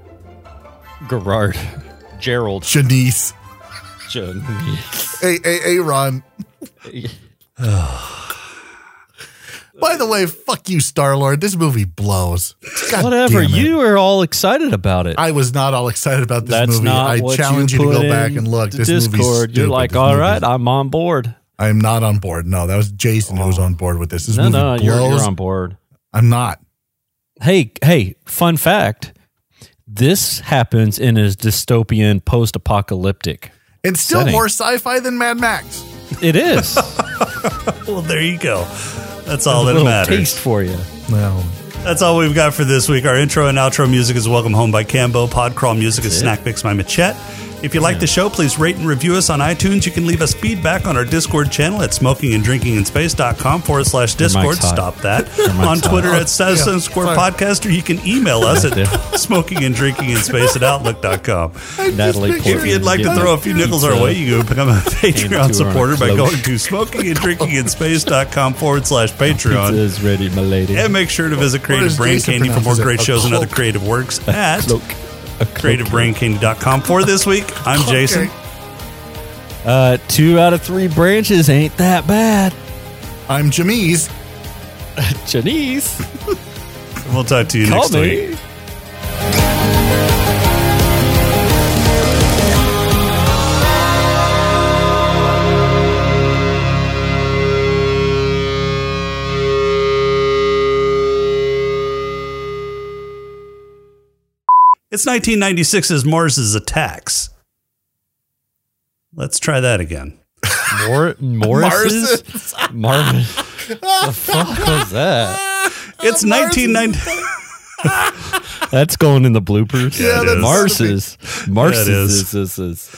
Gerard. Gerald. Janice. Janice. Hey, hey, hey, Ron. By the way, fuck you, Star Lord. This movie blows. God Whatever. You were all excited about it. I was not all excited about this That's movie. not I what challenge you, you, to go back and look. This movie's Discord. You're like, This all right, I'm on board. I'm not on board. No, that was Jason who was oh. on board with this. This No, movie no, blows. you're, you're on board. I'm not. Hey, hey, fun fact. This happens in a dystopian post-apocalyptic. It's still Setting. more sci-fi than Mad Max. It is. Well, there you go. That's all a that little matters. taste for you. No. That's all we've got for this week. Our intro and outro music is Welcome Home by Cambo. Podcrawl music is Snack Mix by Machette. If you like the show, please rate and review us on iTunes. You can leave us feedback on our Discord channel at smokinganddrinkinginspace.com forward slash Discord. Stop that. On Twitter hot. at Status Yeah, underscore fine. podcast, or you can email us at Yeah. smokinganddrinkinginspace at outlook.com. Natalie picture- If you'd like to throw a few nickels our way, you can become a Patreon to her on supporter by going to smokinganddrinkinginspace.com forward slash Patreon. is ready, my lady. And make sure to visit What Creative Brain Candy for more great shows and other creative works at Cloak. A cloak. creativebraincandy.com. For this week, I'm Jason. Uh, two out of three branches ain't that bad. I'm Jamise. Janice, We'll talk to you call next week. It's 1996's Mars's Attacks. Let's try that again. Mor- Morris's? Marvin. the fuck was that? It's 1990. That's going in the bloopers. Yeah, that's- Mars's. Mars's Yeah, it is. is. is, is.